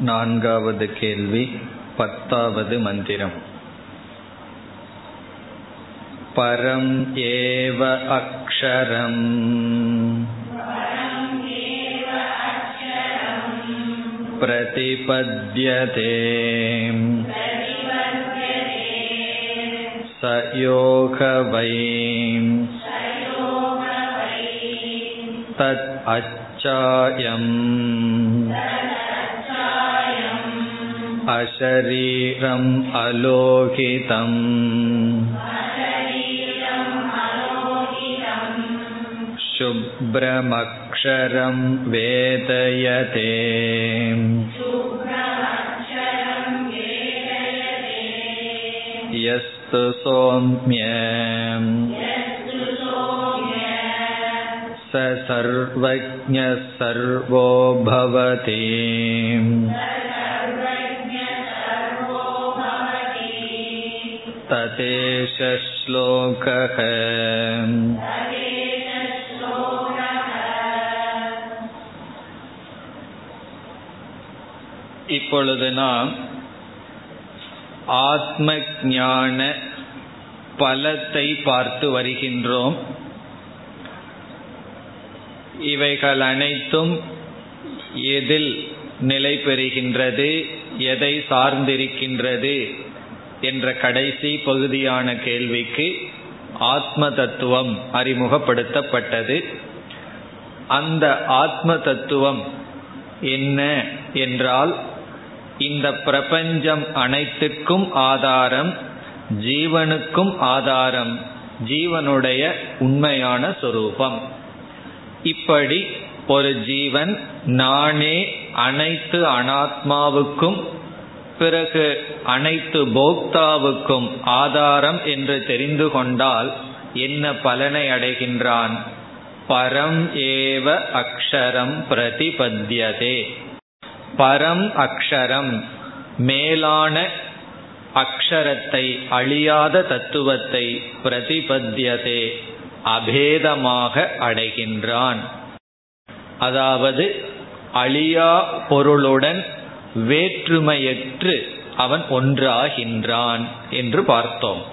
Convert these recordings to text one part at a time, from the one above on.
நான்காவது கேள்வி பத்தாவது மந்திரம் பரம் ஏவ அக்ஷரம் प्रतिपद्यते स योग वै तत् अच्छायम् अशरीरम् अलोकितम्। शुभ्रमक्षरं वेदयते। यस्तु सौम्य स सर्वज्ञः सर्वो भवति ततेश श्लोकः இப்பொழுது நாம் ஆத்ம ஞான பலத்தை பார்த்து வருகின்றோம் இவைகள் அனைத்தும் எதில் நிலை பெறுகின்றது எதை சார்ந்திருக்கின்றது என்ற கடைசி பகுதியான கேள்விக்கு ஆத்ம தத்துவம் அறிமுகப்படுத்தப்பட்டது. அந்த ஆத்ம தத்துவம் என்ன என்றால் இந்த பிரபஞ்சம் அனைத்துக்கும் ஆதாரம் ஜீவனுக்கும் ஆதாரம் ஜீவனுடைய உண்மையான சொரூபம். இப்படி ஒரு ஜீவன் நானே அனைத்து அனாத்மாவுக்கும் பிறகு அனைத்து போக்தாவுக்கும் ஆதாரம் என்று தெரிந்து கொண்டால் என்ன பலனை அடைகின்றான்? பரம் ஏவ அக்ஷரம் பிரதிபத்தியதே. பரம் அக்ஷரம் மேலான அக்ஷரத்தை அழியாத தத்துவத்தை பிரதிபத்தியதே அபேதமாக அடைகின்றான். அதாவது அழியா பொருளுடன் வேற்றுமையற்று அவன் ஒன்றாகின்றான் என்று பார்த்தோம்.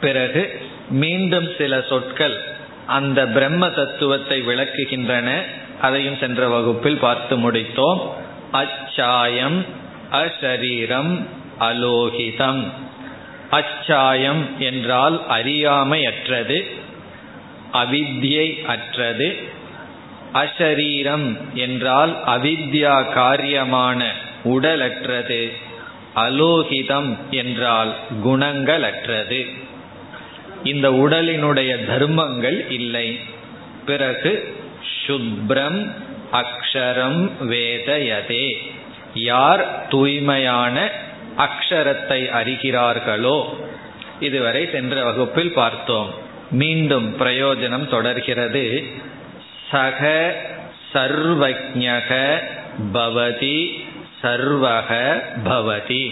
பிறகு மீண்டும் சில சொற்கள் அந்த பிரம்ம தத்துவத்தை விளக்குகின்றன. அதையும் சென்ற வகுப்பில் பார்த்து முடித்தோம். அச்சாயம் அசரீரம் அலோகிதம். அச்சாயம் என்றால் அறியாமை அற்றது அவித்யை அற்றது அசரீரம் என்றால் அவித்யா காரியமான உடலற்றது. அலோகிதம் என்றால் குணங்களற்றது. இந்த உடலினுடைய தர்மங்கள் இல்லை. பிறகு சுப்ரம் அக்ஷரம் வேதயதே. யார் தூய்மையான அக்ஷரத்தை அறிகிறார்களோ இதுவரை சென்ற வகுப்பில் பார்த்தோம். மீண்டும் பிரயோஜனம் தொடர்கிறது. சக சர்வஜக பவதி சர்வக பவதி.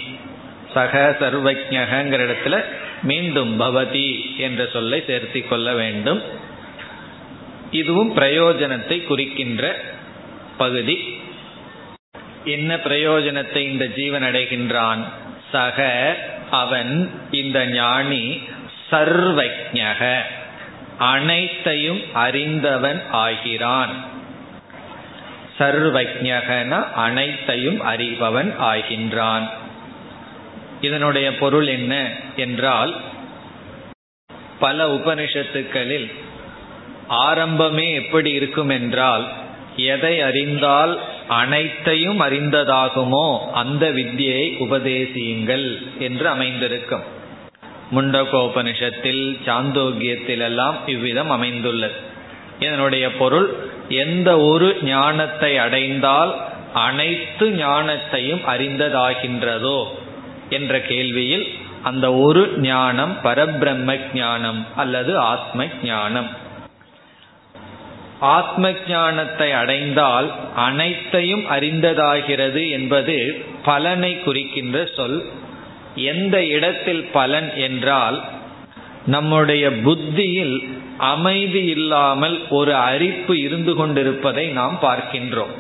சக சர்வஜகங்கிற இடத்துல மீண்டும் பவதி என்ற சொல்லை சேர்த்தி கொள்ள வேண்டும். இதுவும் பிரயோஜனத்தை குறிக்கின்ற பகுதி. என்ன பிரயோஜனத்தை இந்த ஜீவன் அடைகின்றான்? சக அவன் இந்த ஞானி சர்வஜக அனைத்தையும் அறிந்தவன் ஆகிறான். சர்வஜகன அனைத்தையும் அறிபவன் ஆகின்றான். இதனுடைய பொருள் என்ன என்றால் பல உபனிஷத்துக்களில் ஆரம்பமே எப்படி இருக்கும் என்றால் எதை அறிந்தால் அனைத்தையும் அறிந்ததாகுமோ அந்த வித்தியை உபதேசியுங்கள் என்று அமைந்திருக்கும். முண்டகோபனிஷத்தில் சாந்தோக்கியத்தில் எல்லாம் இவ்விதம் அமைந்துள்ளது. இதனுடைய பொருள் எந்த ஒரு ஞானத்தை அடைந்தால் அனைத்து ஞானத்தையும் அறிந்ததாகின்றதோ என்ற கேள்வியில் அந்த ஒரு ஞானம் பரபிரம்ம ஞானம் அல்லது ஆத்ம ஞானம். ஆத்ம ஞானத்தை அடைந்தால் அனைத்தையும் அறிந்ததாகிறது என்பது பலனை குறிக்கின்ற சொல். எந்த இடத்தில் பலன் என்றால் நம்முடைய புத்தியில் அமைதி இல்லாமல் ஒரு அரிப்பு இருந்து கொண்டிருப்பதை நாம் பார்க்கின்றோம்.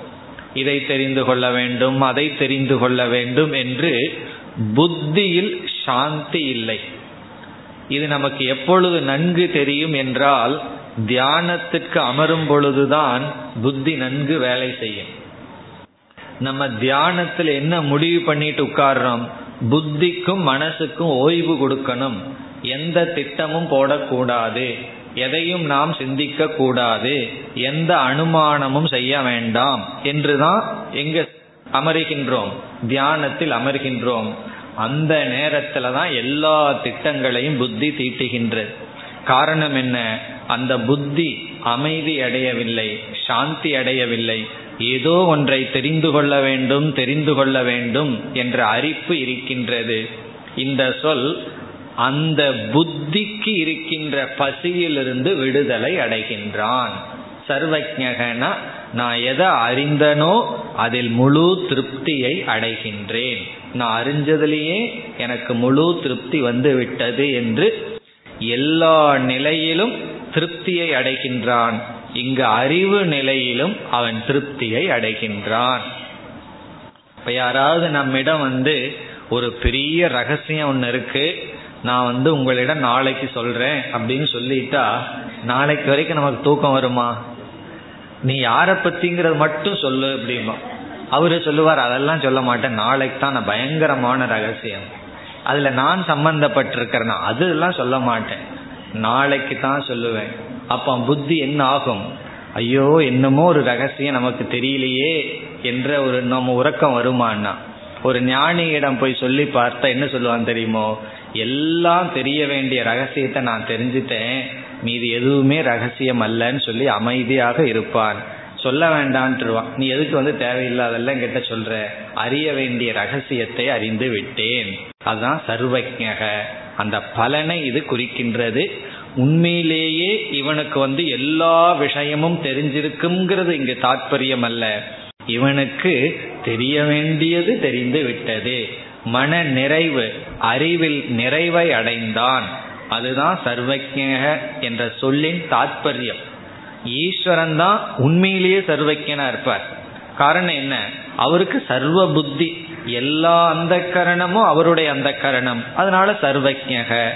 இதை தெரிந்து கொள்ள வேண்டும் அதை தெரிந்து கொள்ள வேண்டும் என்று புத்தியில் சாந்தி இல்லை. இது நமக்கு எப்பொழுது நன்கு தெரியும் என்றால் தியானத்துக்கு அமரும் பொழுதுதான் புத்தி நன்கு வேலை செய்யும். நம்ம தியானத்தில் என்ன முடிவு பண்ணிட்டு உட்கார்றோம்? புத்திக்கும் மனசுக்கும் ஓய்வு கொடுக்கணும். எந்த திட்டமும் போடக்கூடாது. எதையும் நாம் சிந்திக்க கூடாது எந்த அனுமானமும் செய்ய வேண்டாம். என்றுதான் எங்க அமருகின்றோம். தியானத்தில் அமர்கின்றோம். அந்த நேரத்துல தான் எல்லா திட்டங்களையும் புத்தி தீட்டுகின்றது. காரணம் என்ன? அந்த புத்தி அமைதி அடையவில்லை. சாந்தி அடையவில்லை. ஏதோ ஒன்றை தெரிந்து கொள்ள வேண்டும் தெரிந்து கொள்ள வேண்டும் என்ற அறிப்பு இருக்கின்றது. இந்த சொல் அந்த புத்திக்கு இருக்கின்ற பசியிலிருந்து விடுதலை அடைகின்றான். சர்வஜகனா நான் எதை அறிந்தனோ அதில் முழு திருப்தியை அடைகின்றேன். நான் அறிஞ்சதிலேயே எனக்கு முழு திருப்தி வந்து விட்டது என்று எல்லா நிலையிலும் திருப்தியை அடைகின்றான். இங்கு அறிவு நிலையிலும் அவன் திருப்தியை அடைகின்றான். இப்ப யாராவது நம்மிடம் வந்து ஒரு பெரிய ரகசியம் ஒன்று இருக்கு. நான் வந்து உங்களிடம் நாளைக்கு சொல்றேன் அப்படின்னு சொல்லிட்டா நாளைக்கு வரைக்கும் நமக்கு தூக்கம் வருமா? நீ யாரை பத்திங்கிறது மட்டும் சொல்லு அப்படிமா அவரு சொல்லுவார் அதெல்லாம் சொல்ல மாட்டேன். நாளைக்கு தான் நான் பயங்கரமான ரகசியம். அதுல நான் சம்பந்தப்பட்டிருக்கிறேன்னா அதெல்லாம் சொல்ல மாட்டேன். நாளைக்கு தான் சொல்லுவேன். அப்ப புத்தி என்ன ஆகும்? ஐயோ என்னமோ ஒரு ரகசியம் நமக்கு தெரியலையே என்ற ஒரு நம்ம உறக்கம் வருமானா ஒரு ஞானியிடம் போய் சொல்லி பார்த்தா என்ன சொல்லுவான் தெரியுமோ? எல்லாம் தெரிய வேண்டிய ரகசியத்தை நான் தெரிஞ்சுட்டேன். மீது எதுவுமே ரகசியம் அல்லன்னு சொல்லி அமைதியாக இருப்பான். சொல்ல வேண்டான்ட்டுருவான். நீ எதுக்கு வந்து தேவையில்லாதெல்லாம் கிட்ட சொல்ற? அறிய வேண்டிய ரகசியத்தை அறிந்து விட்டேன். அதுதான் சர்வஜக. அந்த பலனை இது குறிக்கின்றது. உண்மையிலேயே இவனுக்கு வந்து எல்லா விஷயமும் தெரிஞ்சிருக்குங்கிறது இங்கு தாற்பயம் அல்ல இவனுக்கு தெரிய வேண்டியது தெரிந்து விட்டது. மன நிறைவு அறிவில் நிறைவை அடைந்தான். அதுதான் சர்வஜக என்ற சொல்லின் தாற்பயம் ஈஸ்வரன் தான் உண்மையிலேயே சர்வஜனா இருப்பார். காரணம் என்ன? அவருக்கு சர்வ புத்தி எல்லா அந்த கரணமும் அவருடைய அந்த கரணம் அதனால சர்வஜக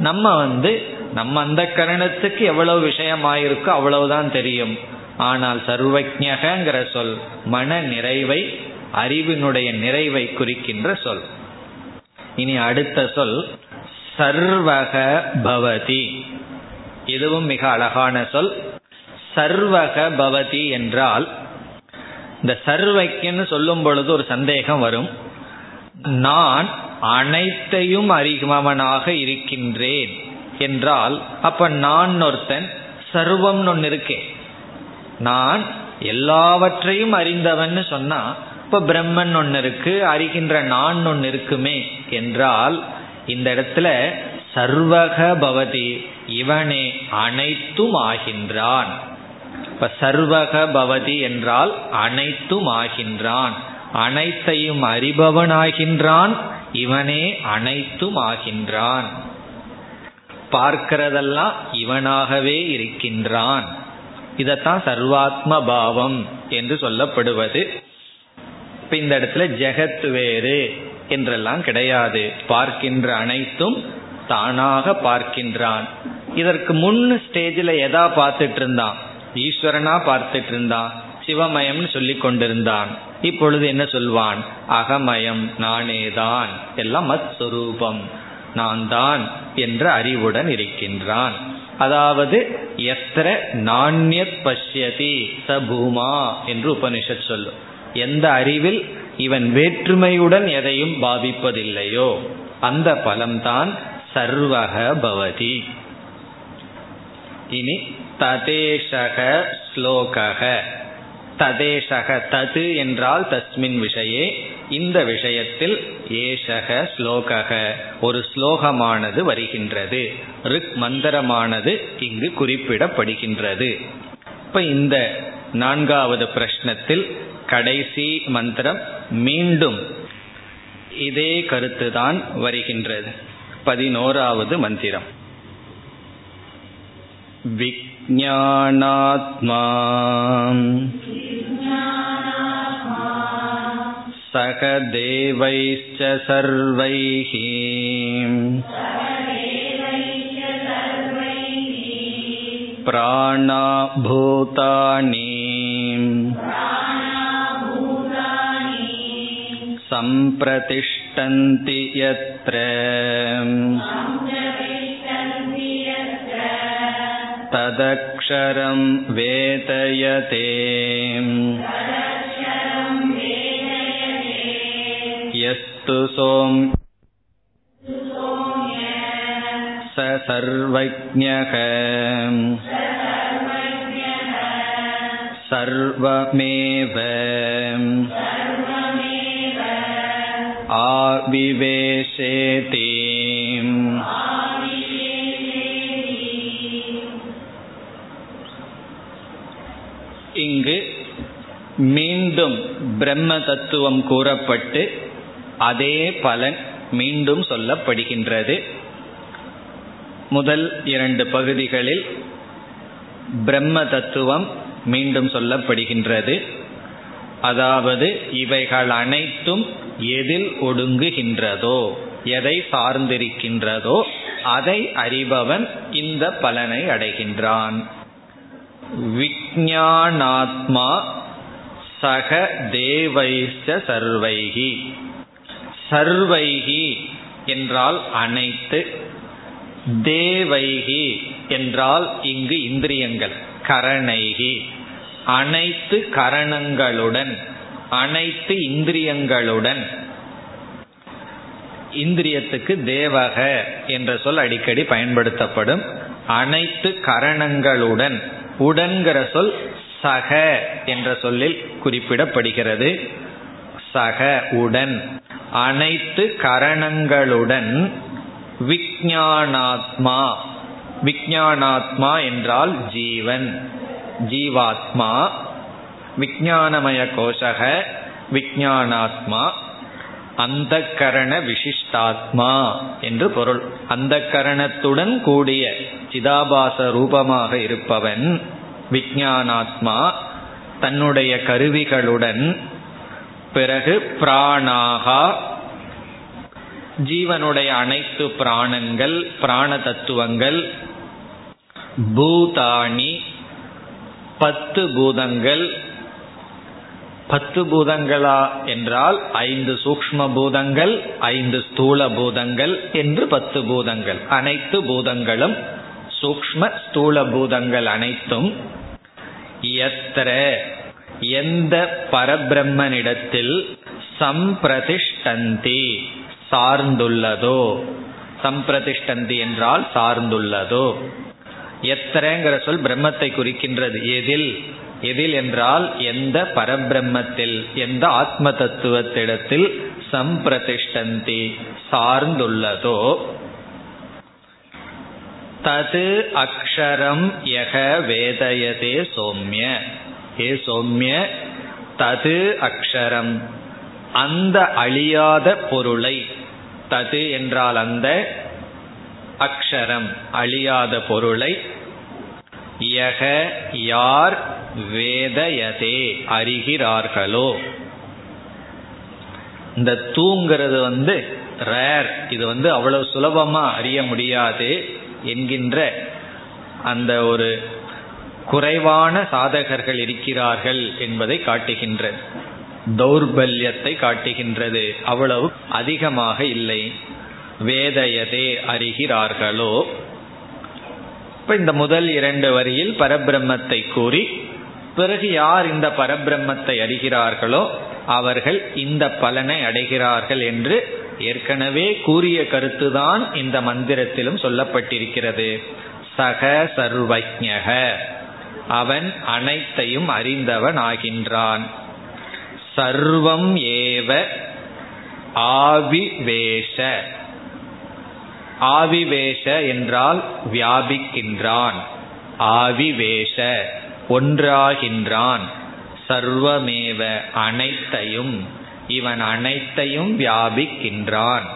நம்ம வந்து நம்ம அந்த கரணத்துக்கு எவ்வளவு விஷயமாயிருக்கோ அவ்வளவுதான் தெரியும். ஆனால் சர்வஜகங்கிற சொல் மன நிறைவை அறிவினுடைய நிறைவை குறிக்கின்ற சொல். இனி அடுத்த சொல் சர்வக பவதி. இதுவும் மிக அழகான சொல். சர்வக பவதி என்றால் இந்த சர்வைக்குன்னு சொல்லும் பொழுது ஒரு சந்தேகம் வரும். நான் அனைத்தையும் அறிபவனாக இருக்கின்றேன். என்றால் அப்ப நான் ஒருத்தன் சர்வம் ஒன்று இருக்கேன் நான் எல்லாவற்றையும் அறிந்தவன் சொன்னா இப்ப பிரம்மன் ஒன்று இருக்கு அறிகின்ற நான் ஒன்று இருக்குமே என்றால் இந்த இடத்துல சர்வக பவதி இவனே அனைத்தும் ஆகின்றான். இப்ப சர்வக பவதி என்றால் அனைத்தும் ஆகின்றான். அனைத்தையும் அறிபவனாகின்றான் இவனே அனைத்தும் ஆகின்றான். பார்க்கிறதெல்லாம் இவனாகவே இருக்கின்றான். இதத்தான் சர்வாத்ம பாவம் என்று சொல்லப்படுவது. இப்ப இந்த இடத்துல ஜெகத் வேறு என்றெல்லாம் கிடையாது. பார்க்கின்ற அனைத்தும் தானாக பார்க்கின்றான். இதற்கு முன் ஸ்டேஜில் எதா பார்த்துட்டு இருந்தான் ஈஸ்வரனா பார்த்துட்டு இருந்தான் சிவமயம்னு சொல்லி கொண்டிருந்தான். இப்பொழுது என்ன சொல்வான்? அகமயம் நானேதான். எல்லாம் மத் சுரூபம் நான் தான் என்ற அறிவுடன் இருக்கின்றான். அதாவது எத்திர நாண்யத் பஷ்யதி ச பூமா என்று உபனிஷத் சொல்லும். எந்த அறிவில் இவன் வேற்றுமையுடன் எதையும் பாதிப்பதில்லையோ அந்த பலம்தான் சர்வக பவதி. இனி ததேஷக ஸ்லோகக. ததேஷக தது என்றால் தஸ்மின் விஷயே. இந்த விஷயத்தில் ஏஷக ஸ்லோகக ஒரு ஸ்லோகமானது வருகின்றது. ரிக் மந்திரமானது இங்கு குறிப்பிடப்படுகின்றது. இப்ப இந்த நான்காவது பிரஷ்னத்தில் கடைசி மந்திரம் மீண்டும் இதே கருத்துதான் வருகின்றது. பதினோராவது மந்திரம். विज्ञानात्मा सह देवैश्च सर्वैः प्राणाभूतानि सम्प्रतिष्ठन्ति यत्र तदक्षरं वेदयते यस्तु सोम् स सर्वज्ञः सर्वमेव आविवेशेति இங்கு மீண்டும் பிரம்ம தத்துவம் கூறப்பட்டு அதே பலன் மீண்டும் சொல்லப்படுகின்றது. முதல் இரண்டு பகுதிகளில் பிரம்ம தத்துவம் மீண்டும் சொல்லப்படுகின்றது. அதாவது இவைகள் அனைத்தும் எதில் ஒடுங்குகின்றதோ எதை சார்ந்திருக்கின்றதோ அதை அறிபவன் இந்த பலனை அடைகின்றான். விஜானாத்மா சக தேவைச்ச சர்வைகி சர்வைகி என்றால் அனைத்து தேவைகி என்றால் இங்கு இந்திரியங்கள் கரணைகி அனைத்து கரணங்களுடன் அனைத்து இந்திரியங்களுடன் இந்திரியத்துக்கு தேவக என்ற சொல் அடிக்கடி பயன்படுத்தப்படும். அனைத்து கரணங்களுடன் உடன்கிற சொல் சக என்ற சொல்லில் குறிப்பிடப்படுகிறது. சக உடன். அனைத்து கரணங்களுடன் விஜானாத்மா விஜானாத்மா என்றால் ஜீவன். ஜீவாத்மா விஜானமய கோஷக விஜானாத்மா அந்த கரண விசிஷ்டாத்மா என்று பொருள். அந்த கரணத்துடன் கூடிய சிதாபாச ரூபமாக இருப்பவன் விஜானாத்மா தன்னுடைய கருவிகளுடன் பிறகு பிராணாகா ஜீவனுடைய அனைத்து பிராணங்கள் பிராண தத்துவங்கள் பூதாணி பத்து பூதங்கள் பத்து பூதங்களா என்றால் ஐந்து சூக்ம பூதங்கள் ஐந்து ஸ்தூல பூதங்கள் என்று பத்து பூதங்கள். அனைத்து பூதங்களும் சூக்ம ஸ்தூல பூதங்கள் அனைத்தும் எத்திர எந்த பரபிரம்மனிடத்தில் சம்பிரதிஷ்டந்தி சார்ந்துள்ளதோ? சம்பிரதிஷ்டந்தி என்றால் சார்ந்துள்ளதோ? எத்தனைங்கிற சொல் பிரம்மத்தை குறிக்கின்றது. எதில்? எதில் என்றால் எந்த பரபிரம்மத்தில் எந்த ஆத்ம தத்துவத்திடத்தில் சம்பிரதிஷ்டந்தி சார்ந்துள்ளதோ தது அக்ஷரம் யக வேதயதே சோம்ய. ஏ சோம்ய தது அக்ஷரம் அந்த அழியாத பொருளை தது என்றால் அந்த அக்ஷரம் அழியாத பொருளை யக யார் வேதயதே அறிகிறார்களோ? இந்த தூங்கிறது வந்து ரேர் இது வந்து அவ்வளவு சுலபமா அறிய முடியாது என்கின்ற அந்த ஒரு குறைவான சாதகர்கள் இருக்கிறார்கள் என்பதை காட்டுகின்றது. தௌர்பல்யத்தை காட்டுகின்றது. அவ்வளவு அதிகமாக இல்லை. வேதயதே அறிகிறார்களோ? இப்ப இந்த முதல் இரண்டு வரியில் பரபிரம்மத்தை கூறி பிறகு யார் இந்த பரபிரம்மத்தை அறிகிறார்களோ அவர்கள் இந்த பலனை அடைகிறார்கள் என்று ஏற்கனவே கூறிய கருத்துதான் இந்த மந்திரத்திலும் சொல்லப்பட்டிருக்கிறது. சக சர்வஜக அவன் அனைத்தையும் அறிந்தவன் ஆகின்றான். சர்வம் ஏவ ஆவிவேஷ. ஆவிவேஷ என்றால் வியாபிக்கின்றான். ஆவிவேஷ. ஒன்றாகின்றான். சர்வமேவ அனைத்தையும் இவன் அனைத்தையும் வியாபிக்கின்றான்.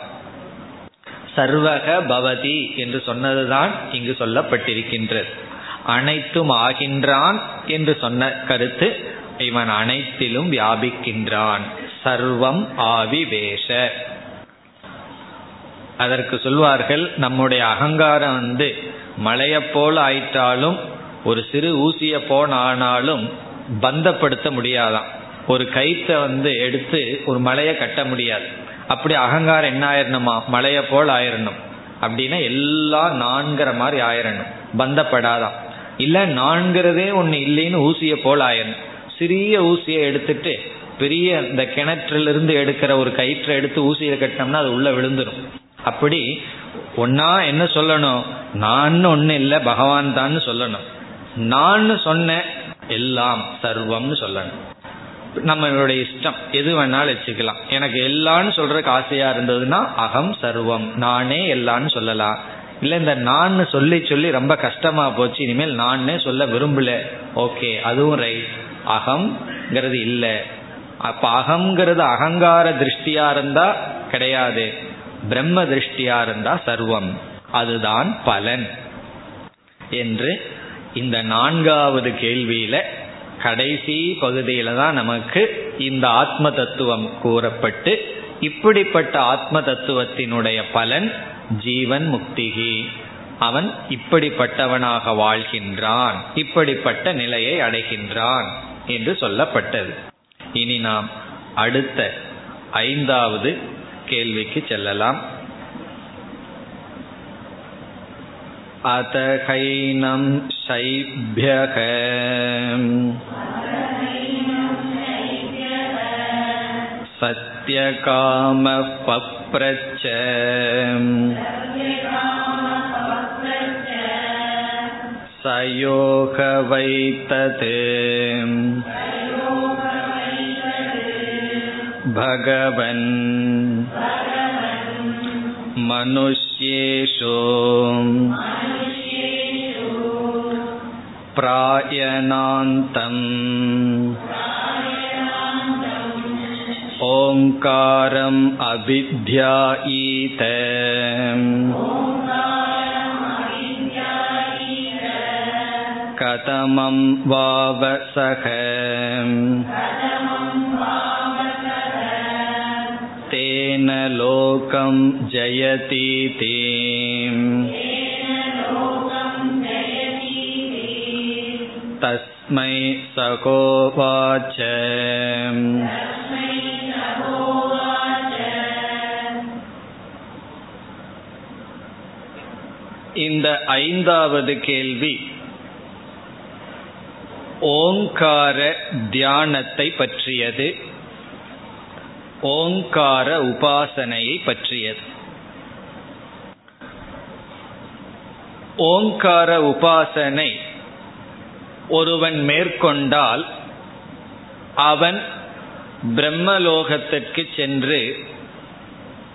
சர்வக பவதி என்று சொன்னதுதான் இங்கு சொல்லப்பட்டிருக்கின்றது. அனைத்தும் ஆகின்றான் என்று சொன்ன கருத்து இவன் அனைத்திலும் வியாபிக்கின்றான். சர்வம் ஆவிவேஷ. அதற்கு சொல்வார்கள் நம்முடைய அகங்காரம் வந்து மலையை போல ஆயிட்டாலும் ஒரு சிறு ஊசிய போன ஆனாலும் பந்தப்படுத்த முடியாதான். ஒரு கயிற்றை வந்து எடுத்து ஒரு மலையை கட்ட முடியாது. அப்படி அகங்காரம் என்ன ஆயிரணுமா? மலையை போல் ஆயிரணும். அப்படின்னா எல்லாம் நான்கிற மாதிரி ஆயிரணும். பந்தப்படாதான். இல்ல நான்கிறதே ஒன்று இல்லைன்னு ஊசியை போல் ஆயிரணும். சிறிய ஊசியை எடுத்துட்டு பெரிய இந்த கிணற்றிலிருந்து எடுக்கிற ஒரு கயிற்றை எடுத்து ஊசியை கட்டினோம்னா அது உள்ள விழுந்துடும் அப்படி ஒன்னா என்ன சொல்லணும்? நான் ஒன்னு இல்லை பகவான் தான் சொல்லணும். நான் சொன்ன எல்லாம் சர்வம்னு சொல்லணும். நம்மளுடைய இஷ்டம் எது வேணாலும் வச்சுக்கலாம். எனக்கு எல்லான்னு சொல்றதுக்கு ஆசையா இருந்ததுன்னா அகம் சர்வம் நானே எல்லான்னு சொல்லலாம். இல்ல இந்த நான் சொல்லி சொல்லி ரொம்ப கஷ்டமா போச்சு இனிமேல் நானே சொல்ல விரும்பல. ஓகே அதுவும் ரைட் அகம்ங்கிறது இல்லை. அப்ப அகம்ங்கிறது அகங்கார திருஷ்டியா இருந்தா கிடையாது. பிரம்ம திருஷ்டியா இருந்தா சர்வம். அதுதான் பலன். என்று இந்த நான்காவது கேள்வியில கடைசி பகுதியில தான் நமக்கு இந்த ஆத்ம தத்துவம் கூறப்பட்டு இப்படிப்பட்ட ஆத்ம தத்துவத்தினுடைய பலன் ஜீவன் முக்திகி. அவன் இப்படிப்பட்டவனாக வாழ்கின்றான் இப்படிப்பட்ட நிலையை அடைகின்றான் என்று சொல்லப்பட்டது. இனி நாம் அடுத்த ஐந்தாவது கேள்விக்கு செல்லலாம். अतहैनं शैभ्यः सत्यकामः पप्रच्छ सयोग वै तत् भगवन् मनुष्येषु प्रायणान्तम् ओङ्कारम् अभिध्यायीत कथमं वावसः तेन लोकं जयतीति तस्मै सकोवाच இந்த ஐந்தாவது கேள்வி ஓங்கார தியானத்தை பற்றியது ஓங்கார உபாசனையை பற்றியது ஓங்கார உபாசனை ஒருவன் மேற்கொண்டால் அவன் பிரம்மலோகத்திற்கு சென்று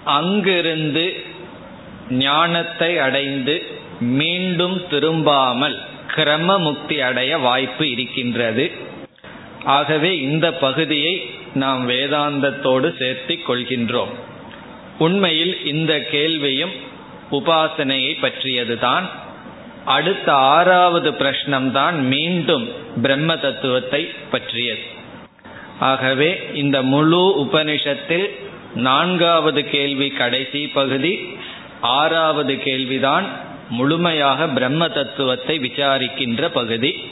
அங்கிருந்து ஞானத்தை அடைந்து மீண்டும் திரும்பாமல் கிரம முக்தி அடைய வாய்ப்பு இருக்கின்றது. ஆகவே இந்த பகுதியை நாம் வேதாந்தத்தோடு சேர்த்து கொள்கின்றோம். உண்மையில் இந்த கேள்வியும் உபாசனையை பற்றியதுதான். அடுத்த ஆறாவது பிரஷ்னம்தான் மீண்டும் பிரம்ம தத்துவத்தை பற்றியது. ஆகவே இந்த முழு உபனிஷத்தில் நான்காவது கேள்வி கடைசி பகுதி ஆறாவது கேள்விதான் முழுமையாக பிரம்ம தத்துவத்தை விசாரிக்கின்ற பகுதி.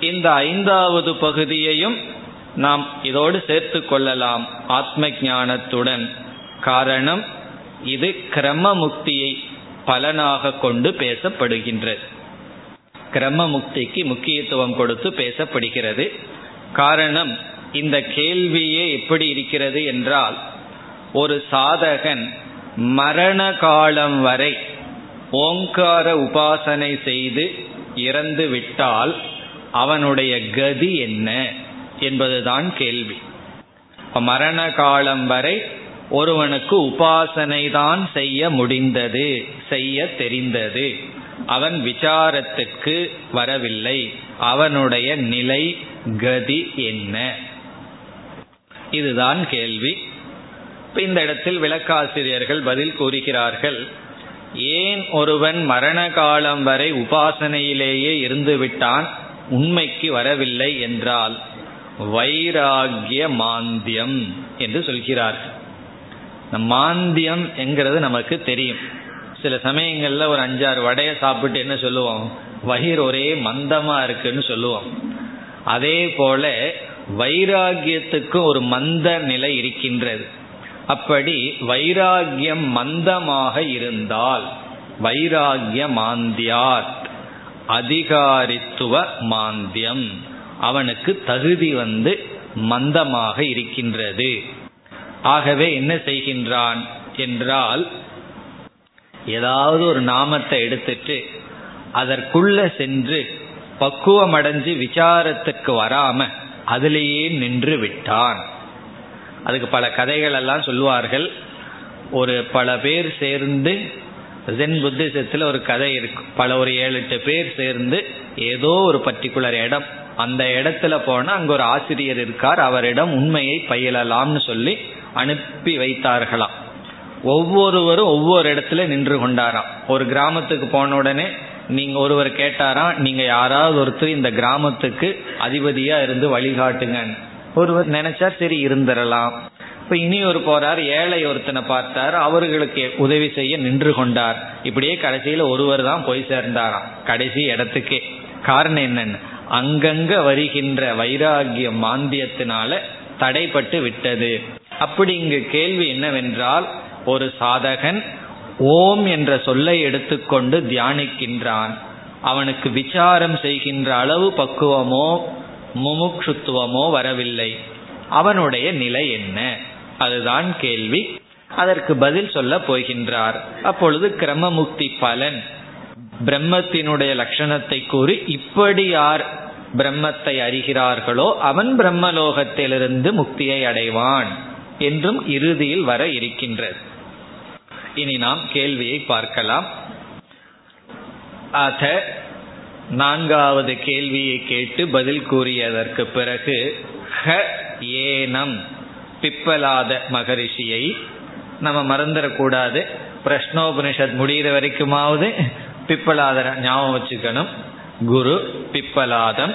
இந்த ஐந்தாவது பகுதியையும் நாம் இதோடு சேர்த்து கொள்ளலாம் ஆத்ம ஞானத்துடன். காரணம் இது கிரம முக்தியை பலனாக கொண்டு பேசப்படுகின்றது கிரம முக்திக்கு முக்கியத்துவம் கொடுத்து பேசப்படுகிறது. காரணம் இந்த கேள்வியே எப்படி இருக்கிறது என்றால் ஒரு சாதகன் மரண காலம் வரை ஓங்கார உபாசனை செய்து இறந்து விட்டால் அவனுடைய கதி என்ன என்பதுதான் கேள்வி. மரண காலம் வரை ஒருவனுக்கு உபாசனை தான் செய்ய முடிந்தது செய்ய தெரிந்தது. அவன் விசாரத்துக்கு வரவில்லை. அவனுடைய நிலை கதி என்ன? இதுதான் கேள்வி. இந்த இடத்தில் விளக்காசிரியர்கள் பதில் கூறுகிறார்கள். ஏன் ஒருவன் மரண காலம் வரை உபாசனையிலேயே இருந்துவிட்டான்? உண்மைக்கு வரவில்லை என்றால் வைராகிய மாந்தியம் என்று சொல்கிறார்கள். மாந்தியம் என்கிறது நமக்கு தெரியும். சில சமயங்கள்ல ஒரு அஞ்சாறு வடையை சாப்பிட்டு என்ன சொல்லுவோம்? வயிறு ஒரே மந்தமா இருக்குன்னு சொல்லுவோம். அதே போல வைராகியத்துக்கும் ஒரு மந்த நிலை இருக்கின்றது. அப்படி வைராகியம் மந்தமாக இருந்தால் வைராகிய மாந்தியாத் அதிகாரித்துவ மாந்தியம் அவனுக்கு தகுதி வந்து மந்தமாக இருக்கின்றது. ஆகவே என்ன செய்கின்றான் என்றால் ஏதாவது ஒரு நாமத்தை எடுத்துட்டு அதற்குள்ள சென்று பக்குவம் அடைஞ்சு விசாரத்துக்கு வராம அதிலேயே நின்று விட்டான். அதுக்கு பல கதைகள் எல்லாம் சொல்லுவார்கள். ஒரு பல பேர் சேர்ந்து ஜென் புத்திசத்தில் ஒரு கதை இருக்கு. பல ஒரு ஏழு எட்டு பேர் சேர்ந்து ஏதோ ஒரு பர்டிகுலர் இடம் அந்த இடத்துல போனால் அங்கே ஒரு ஆசிரியர் இருக்கார். அவரிடம் உண்மையை பயிலலாம்னு சொல்லி அனுப்பி வைத்தார்களாம். ஒவ்வொருவரும் ஒவ்வொரு இடத்துல நின்று கொண்டாராம். ஒரு கிராமத்துக்கு போன உடனே நீங்க ஒருவர் கேட்டாராம் நீங்க யாராவது ஒருத்தர் இந்த கிராமத்துக்கு அதிபதியா இருந்து வழிகாட்டுங்க ஒருவர் நினைச்சா சரி இருந்துடலாம். இப்ப இனி ஒரு போறார் ஏழை ஒருத்தனை பார்த்தார் அவர்களுக்கு உதவி செய்ய நின்று கொண்டார். இப்படியே கடைசியில ஒருவர் தான் போய் சேர்ந்தாராம் கடைசி இடத்துக்கே. காரணம் என்னன்னு அங்கங்க வருகின்ற வைராகிய மாந்தியத்தினால தடைப்பட்டு விட்டது. அப்படி இங்கு கேள்வி என்னவென்றால் ஒரு சாதகன் ஓம் என்ற சொல்லை எடுத்துக்கொண்டு தியானிக்கின்றான். அவனுக்கு விசாரம் செய்கின்ற அளவு பக்குவமோ முமுட்சுத்துவமோ வரவில்லை. அவனுடைய நிலை என்ன? அதுதான் கேள்வி. அதற்கு பதில் சொல்ல போகின்றார். அப்பொழுது கிரமமுக்தி பலன். பிரம்மத்தினுடைய லட்சணத்தை கூறி இப்படி யார் பிரம்மத்தை அறிகிறார்களோ அவன் பிரம்மலோகத்திலிருந்து முக்தியை அடைவான். என்றும் இறுதியில் வர இருக்கின்றது. இனி நாம் கேள்வியை பார்க்கலாம். அத நான்காவது கேள்வியை கேட்டு பதில் கூறியதற்கு பிறகு ஹ ஏனம் பிப்பலாத மகரிஷியை நம்ம மறந்துடக்கூடாது. பிரஷ்னோபனிஷத் முடிகிற வரைக்குமாவது பிப்பலாதர ஞாபகம் வச்சுக்கணும். குரு பிப்பலாதம்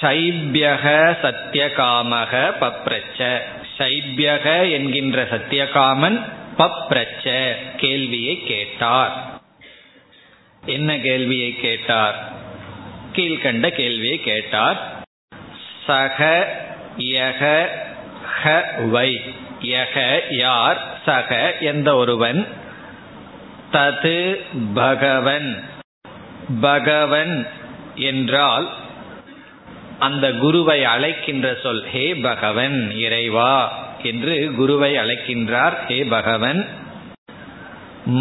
சைபியக சத்தியகாமக பப்ரச்ச. சைபியக என்கின்ற சத்தியகாமன் பப்ரச்ச கேள்வியை கேட்டார். என்ன கேள்வியை கேட்டார்? கீழ்கண்ட கேள்வியை கேட்டார். சக யக ஹ வை. யக யார்? சக எந்த ஒருவன்? தது பகவன். பகவன் என்றால் அந்த குருவை அழைக்கின்ற சொல் ஹே பகவன் இறைவா என்று குருவை அழைக்கின்றார். ஹே பகவன்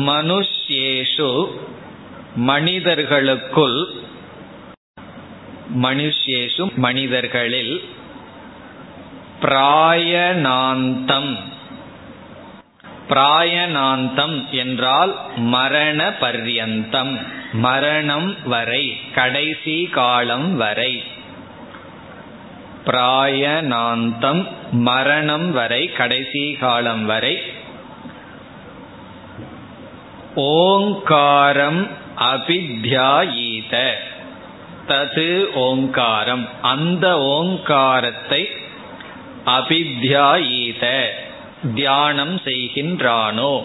மனுஷ்யேஷு மனிதர்களுக்குள் மனுஷ்யேஷு மனிதர்களில் பிராயநாந்தம் பிராயநாந்தம் என்றால் மரண பர்யந்தம் மரணம் வரை கடைசி காலம் வரை. பிராயநாந்தம் மரணம் வரை கடைசி காலம் வரை. ஓங்காரம் அபித்யாயீத. தது ஓங்காரம். அந்த ஓங்காரத்தை அபித்யாயீத. தியானம் செய்கின்றானோ?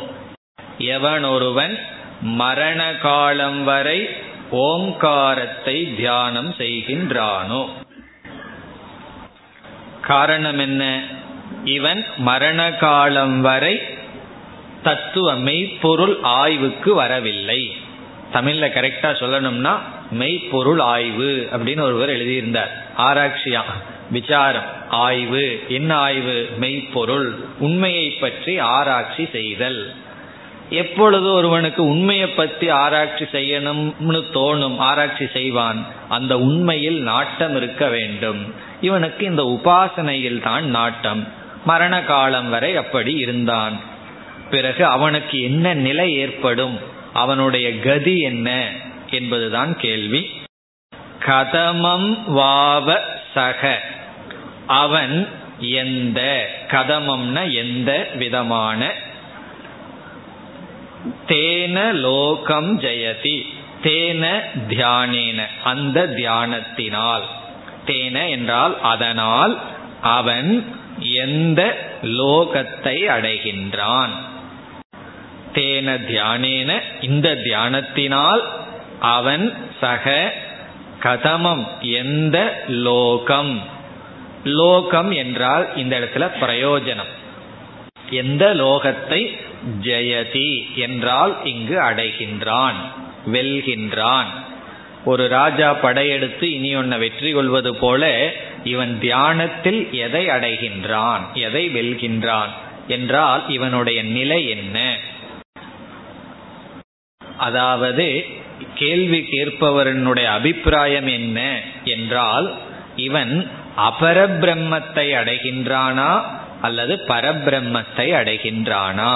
எவனொருவன் மரண காலம் வரை ஓங்காரத்தை தியானம் செய்கின்றானோ? காரணம் என்ன இவன் மரண காலம் வரை தத்துவ மெய்ப்பொருள் ஆய்வுக்கு வரவில்லை. தமிழ்ல கரெக்டா சொல்லணும்னா மெய்ப்பொருள் ஆய்வு அப்படின்னு ஒருவர் எழுதியிருந்தார். ஆராய்ச்சியா? விசாரம் ஆய்வு. என்ன ஆய்வு? மெய்ப்பொருள். உண்மையை பற்றி ஆராய்ச்சி செய்தல். எப்பொழுது ஒருவனுக்கு உண்மையை பற்றி ஆராய்ச்சி செய்யணும்னு தோணும் ஆராய்ச்சி செய்வான் அந்த உண்மையில் நாட்டம் இருக்க வேண்டும். இவனுக்கு இந்த உபாசனையில் தான் நாட்டம். மரண காலம் வரை அப்படி இருந்தான். பிறகு அவனுக்கு என்ன நிலை ஏற்படும் அவனுடைய கதி என்ன என்பதுதான் கேள்வி. கதமம் வாவ சக. அவன் எந்த கதமம்னா எந்த விதமான தேன லோகம் ஜெயதி. தேன தியானேன. அந்த தியானத்தினால். தேன என்றால் அதனால் அவன் எந்த லோகத்தை அடைகின்றான். தேன தியானேன. இந்த தியானத்தினால் அவன் சக கதமம் எந்த லோகம். லோகம் என்றால் இந்த இடத்துல பிரயோஜனம். எந்த லோகத்தை ஜெயதி என்றால் இங்கு அடைகின்றான் வெல்கின்றான். ஒரு ராஜா படையெடுத்து இனி ஒன்ன வெற்றி கொள்வது போல இவன் தியானத்தில் எதை அடைகின்றான் எதை வெல்கின்றான் என்றால் இவனுடைய நிலை என்ன? அதாவது கேள்வி கேட்பவரனுடைய அபிப்பிராயம் என்ன என்றால் இவன் அபரபிரம்மத்தை அடைகின்றானா அல்லது பரபிரம்மத்தை அடைகின்றானா?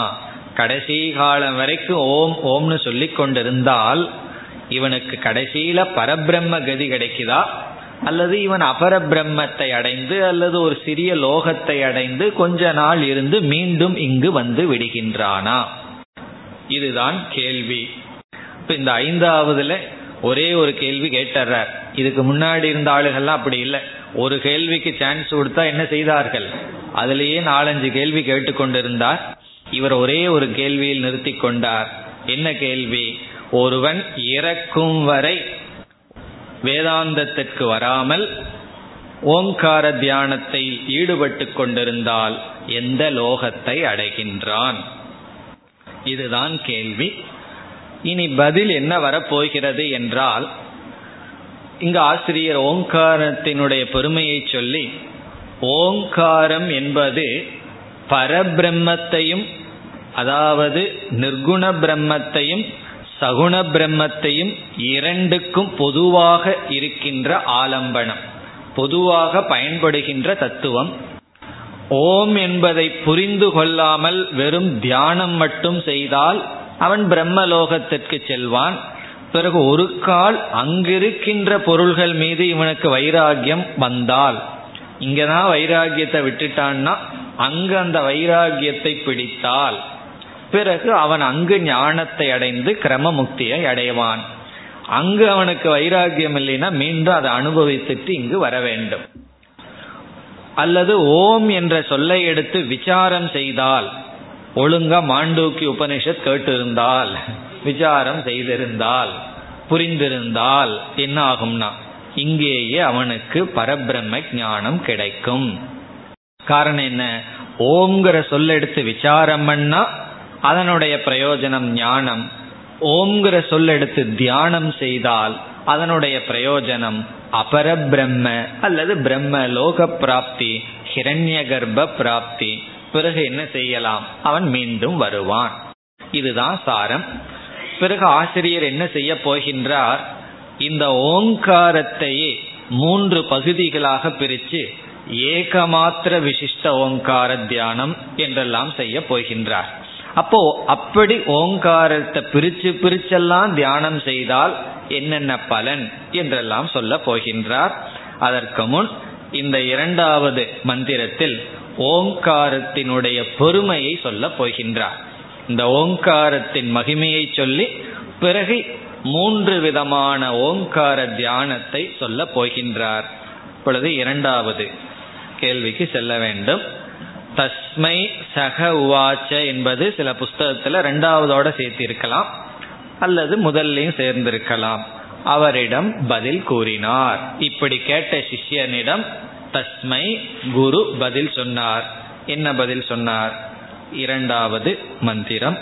கடைசி காலம் வரைக்கும் ஓம் ஓம்னு சொல்லி கொண்டிருந்தால் இவனுக்கு கடைசியில பரபிரம்ம கதி கிடைக்குதா? அல்லது இவன் அபரபிரம்மத்தை அடைந்து அல்லது ஒரு சிறிய லோகத்தை அடைந்து கொஞ்ச நாள் இருந்து மீண்டும் இங்கு வந்து விடுகின்றானா? இதுதான் கேள்வி. இப்ப இந்த ஐந்தாவதுல ஒரே ஒரு கேள்வி கேட்டுறார் இதுக்கு முன்னாடி இருந்த ஆளுகள்லாம் அப்படி இல்லை. ஒரு கேள்விக்கு சான்ஸ் கொடுத்தா என்ன செய்தார்கள்? அதுலேயே நாலஞ்சு கேள்வி கேட்டுக்கொண்டிருந்தார். இவர் ஒரே ஒரு கேள்வியில் நிறுத்தி கொண்டார். என்ன கேள்வி? ஒருவன் இறக்கும் வரை வேதாந்தத்திற்கு வராமல் ஓங்கார தியானத்தை ஈடுபட்டு கொண்டிருந்தால் எந்த லோகத்தை அடைகின்றான்? இதுதான் கேள்வி. இனி பதில் என்ன வரப்போகிறது என்றால் இங்கு ஆசிரியர் ஓங்காரத்தினுடைய பெருமையை சொல்லி ஓங்காரம் என்பது பரபிரம்மத்தையும் அதாவது நிர்குண பிரம்மத்தையும் சகுண பிரம்மத்தையும் இரண்டுக்கும் பொதுவாக இருக்கின்ற ஆலம்பனம் பொதுவாக பயன்படுகின்ற தத்துவம். ஓம் என்பதை புரிந்து கொள்ளாமல் வெறும் தியானம் மட்டும் செய்தால் அவன் பிரம்மலோகத்திற்கு செல்வான். பிறகு ஒரு கால் அங்கிருக்கின்ற பொருள்கள் மீது இவனுக்கு வைராகியம் வந்தால் இங்கதான் வைராகியத்தை விட்டுட்டான்னா அங்கு அந்த வைராகியத்தை பிடித்தால் பிறகு அவன் அங்கு ஞானத்தை அடைந்து கிரம முக்தியை அடைவான். அங்கு அவனுக்கு வைராகியம் இல்லைன்னா மீண்டும் அதை அனுபவித்துட்டு இங்கு வர வேண்டும். அல்லது ஓம் என்ற சொல்லை எடுத்து விசாரம் செய்தால் ஒழுங்கா மாண்டூக்கி உபனிஷத் கேட்டிருந்தால் விசாரம் செய்திருந்தால் புரிந்திருந்தால் என்ன ஆகும்னா இங்கேயே அவனுக்கு பரபிரம்ம ஞானம் கிடைக்கும். காரணம் என்ன? ஓம்ங்கிற சொல்ல எடுத்து விசாரம் பண்ணா அதனுடைய பிரயோஜனம் ஞானம். ஓம்ங்கிற சொல்ல எடுத்து தியானம் செய்தால் அதனுடைய பிரயோஜனம் அபர பிரம்ம அல்லது பிரம்ம லோக பிராப்தி ஹிரண்ய கர்ப்ப பிராப்தி. பிறகு என்ன செய்யலாம்? அவன் மீண்டும் வருவான். இதுதான் சாரம். பிறகு ஆசிரியர் என்ன செய்ய போகின்றார்? இந்த ஓங்காரத்தையே மூன்று பகுதிகளாக பிரித்து ஏகமாத்திர விசிஷ்ட ஓங்கார தியானம் என்றெல்லாம் செய்ய போகின்றார். அப்போ அப்படி ஓங்காரத்தை பிரிச்சு பிரிச்செல்லாம் தியானம் செய்தால் என்னென்ன பலன் என்றெல்லாம் சொல்ல போகின்றார். அதற்கு முன் இந்த இரண்டாவது மந்திரத்தில் ஓங்காரத்தினுடைய பொறுமையை சொல்ல போகின்றார். இந்த ஓங்காரத்தின் மகிமையை சொல்லி பிறகு மூன்று விதமான ஓங்கார தியானத்தை சொல்ல போகின்றார். இப்பொழுது இரண்டாவது கேள்விக்கு செல்ல வேண்டும். தஸ்மை சக உவாச்ச என்பது சில புஸ்தகத்துல ரெண்டாவதோட சேர்த்திருக்கலாம். அல்லது முதல்லையும் சேர்ந்திருக்கலாம். அவரிடம் பதில் கூறினார். இப்படி கேட்ட சிஷ்யனிடம் தஸ்மை குரு பதில் சொன்னார். என்ன பதில் சொன்னார்? இரண்டாவது மந்திரம்.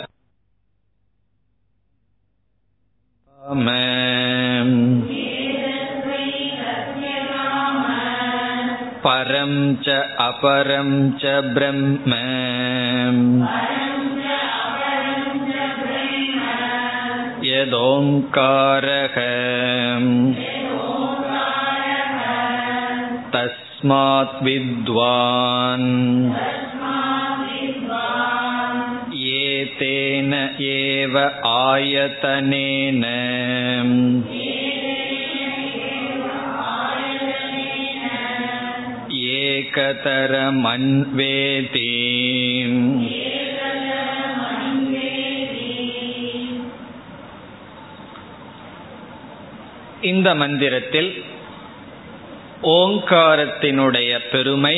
பரம் ச அபரம் ச பிரம்ம यदोङ्कारः तस्मात् विद्वान् एतेन एव आयतनेन एकतरमन्वेति இந்த மந்திரத்தில் ஓங்காரத்தினுடைய பெருமை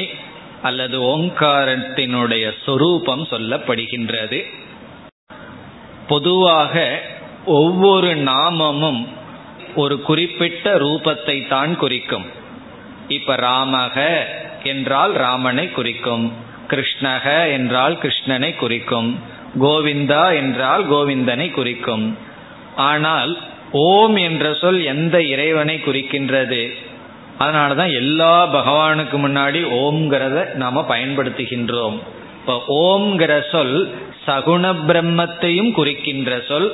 அல்லது ஓங்காரத்தினுடைய சொரூபம் சொல்லப்படுகின்றது பொதுவாக ஒவ்வொரு நாமமும் ஒரு குறிப்பிட்ட ரூபத்தை தான் குறிக்கும் இப்ப ராமக என்றால் ராமனை குறிக்கும். கிருஷ்ணக என்றால் கிருஷ்ணனை குறிக்கும். கோவிந்தா என்றால் கோவிந்தனை குறிக்கும். ஆனால் ஓம் என்ற சொல் எந்த இறைவனை குறிக்கின்றது? அதனாலதான் எல்லா பகவானுக்கு முன்னாடி ஓம்ங்கிறத நாம பயன்படுத்துகின்றோம். இப்போ ஓம்ங்கிற சொல் சகுண பிரம்மத்தையும் குறிக்கின்ற சொல்.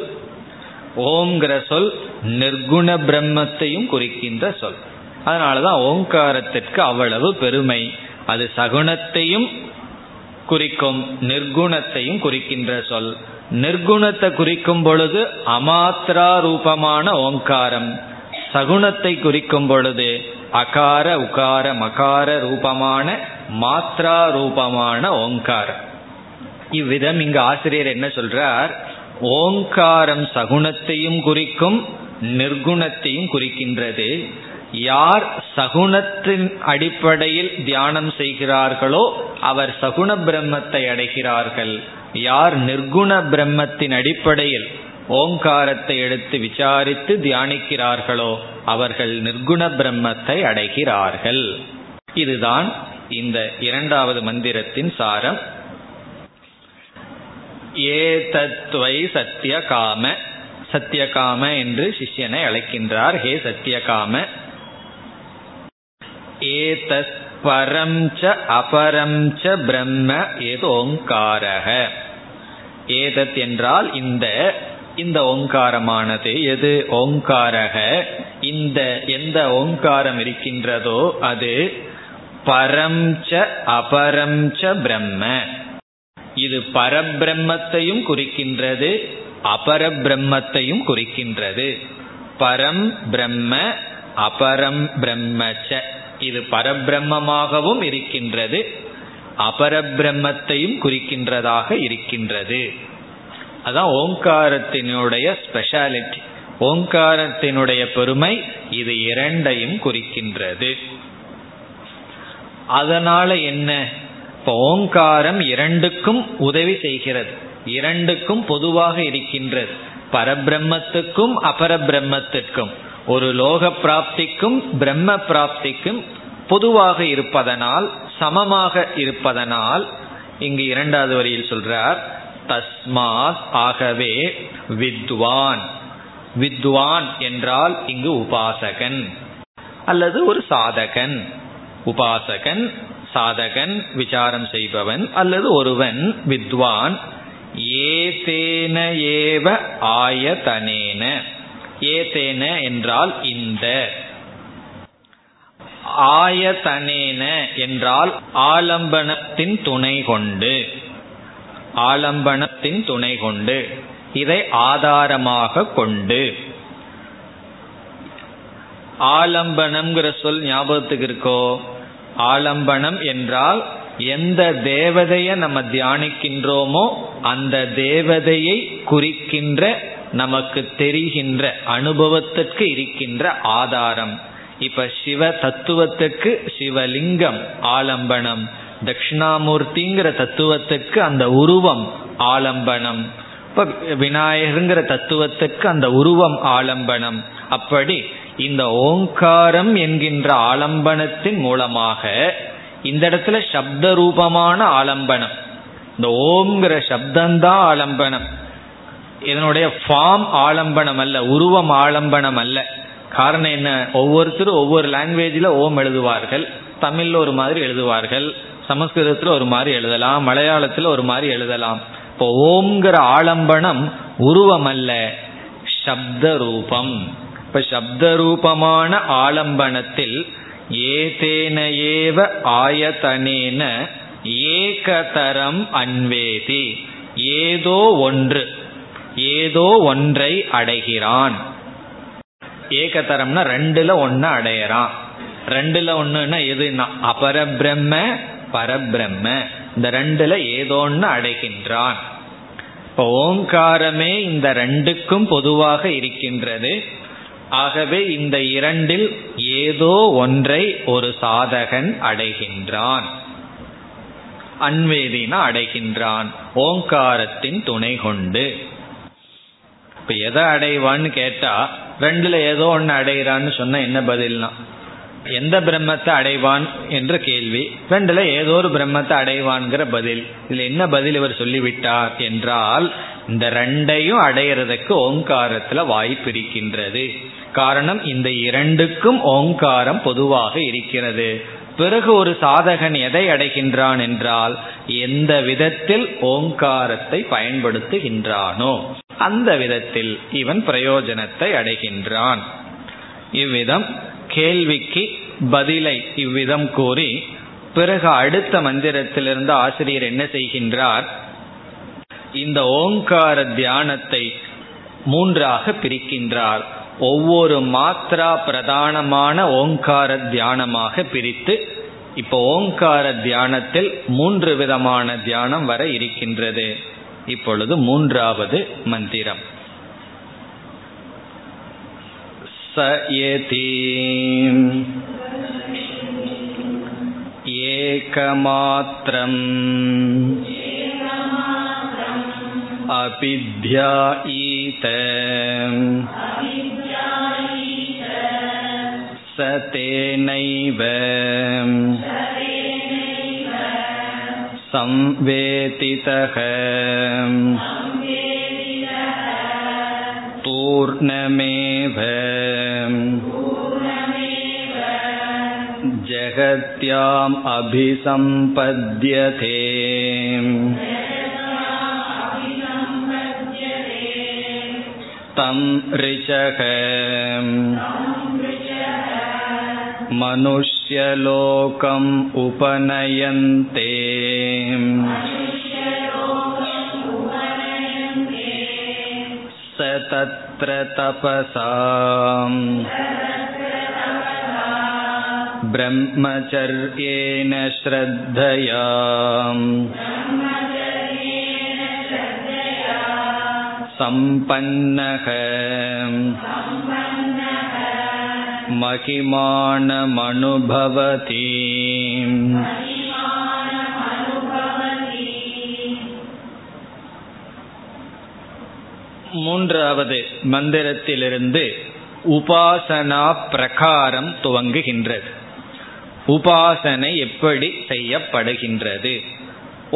ஓம்ங்கிற சொல் நிர்குண பிரம்மத்தையும் குறிக்கின்ற சொல். அதனாலதான் ஓங்காரத்திற்கு அவ்வளவு பெருமை. அது சகுணத்தையும் குறிக்கும் நிர்குணத்தையும் குறிக்கின்ற சொல். நிர்குணத்தை குறிக்கும் பொழுது அமாத்ரா ரூபமான ஓங்காரம். சகுணத்தை குறிக்கும் பொழுது அகார உகார மகார ரூபமான மாத்ரா ரூபமான ஓங்காரம். இவ்விதம் இங்கு ஆசிரியர் என்ன சொல்றார்? ஓங்காரம் சகுணத்தையும் குறிக்கும் நிர்குணத்தையும் குறிக்கின்றது. யார் சகுணத்தின் அடிப்படையில் தியானம் செய்கிறார்களோ அவர் சகுண பிரம்மத்தை அடைகிறார்கள். யார் நிர்குண பிரம்மத்தின் அடிப்படையில் ஓங்காரத்தை எடுத்து விசாரித்து தியானிக்கிறார்களோ அவர்கள் நிர்குண பிரம்மத்தை அடைகிறார்கள். இதுதான் இந்த இரண்டாவது மந்திரத்தின் சாரம். ஏதத்வை சத்தியகாம சத்தியகாம என்று சிஷ்யனை அழைக்கின்றார். ஹே சத்தியகாம ஏதத் பரம் ச அபரம் ச பிரம்ம ஏதோங்காரக. ஏதத் என்றால் இந்த. இந்த ஓங்காரமானது எது? ஓங்காரக. இந்த எந்த ஓங்காரம் இருக்கின்றதோ அது பரம் ச அபரம் ச பிரம்ம. இது பரபிரம்மத்தையும் குறிக்கின்றது அபரபிரம்மத்தையும் குறிக்கின்றது. பரம் பிரம்ம அபரம் பிரம்மச்ச. இது பரபிரம்மமாகவும் இருக்கின்றது. அபரபிரம்மத்தையும் குறிக்கின்றதாக இருக்கின்றது. அதான் ஓங்காரத்தினுடைய ஸ்பெஷாலிட்டி ஓங்காரத்தினுடைய பெருமை இது இரண்டையும் குறிக்கின்றது. அதனால என்ன? இப்போ ஓங்காரம் இரண்டுக்கும் உதவி செய்கிறது. இரண்டுக்கும் பொதுவாக இருக்கின்றது. பரபிரம்மத்துக்கும் அபரபிரம்மத்திற்கும். ஒரு லோக பிராப்திக்கும் பிரம்ம பிராப்திக்கும் பொதுவாக இருப்பதனால் சமமாக இருப்பதனால் இங்கு இரண்டாவது வரியில் சொல்றார் தஸ்மாத் ஆகவே வித்வான். வித்வான் என்றால் இங்கு உபாசகன் அல்லது ஒரு சாதகன். உபாசகன் சாதகன் விசாரம் செய்பவன் அல்லது ஒருவன் வித்வான். ஏதேன ஏவ ஆயதனேன. ஏதேன என்றால் இந்த. ஆயதனேன என்றால் ஆலம்பனத்தின் துணை கொண்டு. ஆலம்பனத்தின் துணை கொண்டு. இதை ஆதாரமாக கொண்டு. ஆலம்பனம்ங்கிற சொல் ஞாபகத்துக்கு இருக்கோ? ஆலம்பனம் என்றால் எந்த தேவதையை நம்ம தியானிக்கின்றோமோ அந்த தேவதையை குறிக்கின்ற நமக்கு தெரிகின்ற அனுபவத்திற்கு இருக்கின்ற ஆதாரம். இப்ப சிவ தத்துவத்துக்கு சிவலிங்கம் ஆலம்பனம். தட்சிணாமூர்த்திங்கிற தத்துவத்துக்கு அந்த உருவம் ஆலம்பனம். இப்ப விநாயகருங்கிற தத்துவத்துக்கு அந்த உருவம் ஆலம்பனம். அப்படி இந்த ஓங்காரம் என்கின்ற ஆலம்பனத்தின் மூலமாக இந்த இடத்துல சப்த ரூபமான ஆலம்பனம். இந்த ஓம்ங்கிற சப்தந்தான் ஆலம்பனம். இதனுடைய ஃபார்ம் ஆலம்பனம் அல்ல உருவம் ஆலம்பனம் அல்ல காரணம் என்ன? ஒவ்வொருத்தரும் ஒவ்வொரு லாங்குவேஜில் ஓம் எழுதுவார்கள் தமிழில் ஒரு மாதிரி எழுதுவார்கள் சமஸ்கிருதத்தில் ஒரு மாதிரி எழுதலாம் மலையாளத்தில் ஒரு மாதிரி எழுதலாம். இப்போ ஓம்ங்கிற ஆலம்பனம் உருவம் அல்ல சப்த ரூபம் இப்ப சப்த ரூபமான ஆலம்பனத்தில் ஏதேன ஏவ ஆயதனேன ஏகதரம் அன்வேதி ஏதோ ஒன்று. ஏதோ ஒன்றை அடைகிறான். ஏகதரம்னா ரெண்டுல ஒன்னு அடையறான். ரெண்டுல ஒண்ணுன்னா எதுனா அபரபிரம்ம பரபிரம்ம. இந்த ரெண்டுல ஏதோ ஒன்னு அடைகின்றான். இப்போ ஓங்காரமே இந்த ரெண்டுக்கும் பொதுவாக இருக்கின்றது. ஆகவே இந்த இரண்டில் ஏதோ ஒன்றை ஒரு சாதகன் அடைகின்றான். அன்வேதினா அடைகின்றான். ஓங்காரத்தின் துணை கொண்டு. இப்ப எதை அடைவான்னு கேட்டா ரெண்டுல ஏதோ ஒன்னு அடைகிறான்னு சொன்னா என்ன பதில்னா? எந்த பிரம்மத்தை அடைவான் என்ற கேள்வி ரெண்டுல ஏதோ ஒரு பிரம்மத்தை அடைவான்கிற பதில். இதுல என்ன பதில் இவர் சொல்லிவிட்டார் என்றால் இந்த ரெண்டையும் அடையிறதுக்கு ஓங்காரத்துல வாய்ப்பு இருக்கின்றது. காரணம் இந்த இரண்டுக்கும் ஓங்காரம் பொதுவாக இருக்கிறது. பிறகு ஒரு சாதகன் எதை அடைகின்றான் என்றால் எந்த விதத்தில் ஓங்காரத்தை பயன்படுத்துகின்றானோ. அந்த விதத்தில் இவன் பிரயோஜனத்தை அடைகின்றான். இவ்விதம் கேள்விக்கு பதிலை இவ்விதம் கூறி பிறகு அடுத்த மந்திரத்திலிருந்து ஆசிரியர் என்ன செய்கின்றார்? இந்த ஓங்கார தியானத்தை மூன்றாக பிரிக்கின்றார். ஒவ்வொரு மாத்ரா பிரதானமான ஓங்கார தியானமாக பிரித்து இப்போ ஓங்கார தியானத்தில் மூன்று விதமான தியானம் வர இருக்கின்றது. இப்பொழுது மூன்றாவது மந்திரம் சயதி ஏகமாத்திரம் अभिध्यायीत स तेनैव संवेतितः पूर्णमेव जगत्याम् अभिसम्पद्यते तं ऋचः मनुष्यलोकम् उपनयन्ते स तत्र तपसा ब्रह्मचर्येण श्रद्धया सम्पन्नः महिमानमनुभवति மூன்றாவது மந்திரத்திலிருந்து உபாசனா பிரகாரம் துவங்குகின்றது உபாசனை எப்படி செய்யப்படுகின்றது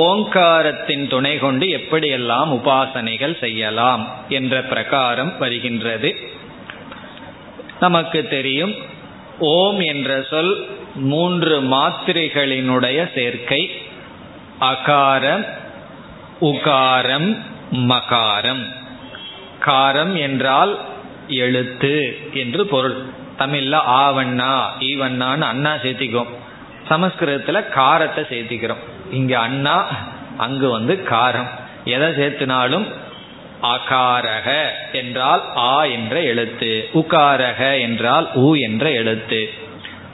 ஓங்காரத்தின் துணை கொண்டு எப்படியெல்லாம் உபாசனைகள் செய்யலாம் என்ற பிரகாரம் வருகின்றது நமக்கு தெரியும் ஓம் என்ற சொல் மூன்று மாத்திரைகளினுடைய சேர்க்கை. அகாரம் உகாரம் மகாரம். காரம் என்றால் எழுத்து என்று பொருள். தமிழ்ல ஆவண்ணா ஈவண்ணான்னு அண்ணா சேர்த்திக்கும் சமஸ்கிருதத்துல காரத்தை சேர்த்திக்கிறோம். இங்க அண்ணா அங்கு வந்து காரம். எதை சேர்த்தினாலும் அகாரக என்றால் ஆ என்ற எழுத்து உகாரக என்றால் உ என்ற எழுத்து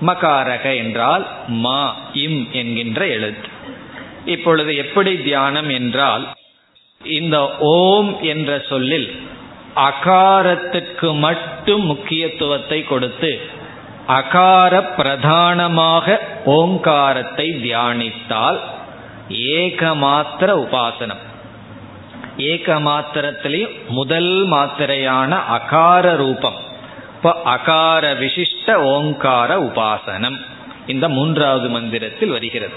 மகாரக என்றால் மா இம் என்கின்ற எழுத்து. இப்பொழுது எப்படி தியானம் என்றால் இந்த ஓம் என்ற சொல்லில் அகாரத்துக்கு மட்டும் முக்கியத்துவத்தை கொடுத்து அகார பிரதானமாக ஓங்காரத்தை தியானித்தால் ஏகமாத்திர உபாசனம். ஏக மாத்திரத்திலையும் முதல் மாத்திரையான அகார ரூபம். இப்போ அகார விசிஷ்ட ஓங்கார உபாசனம். இந்த மூன்றாவது மந்திரத்தில் வருகிறது.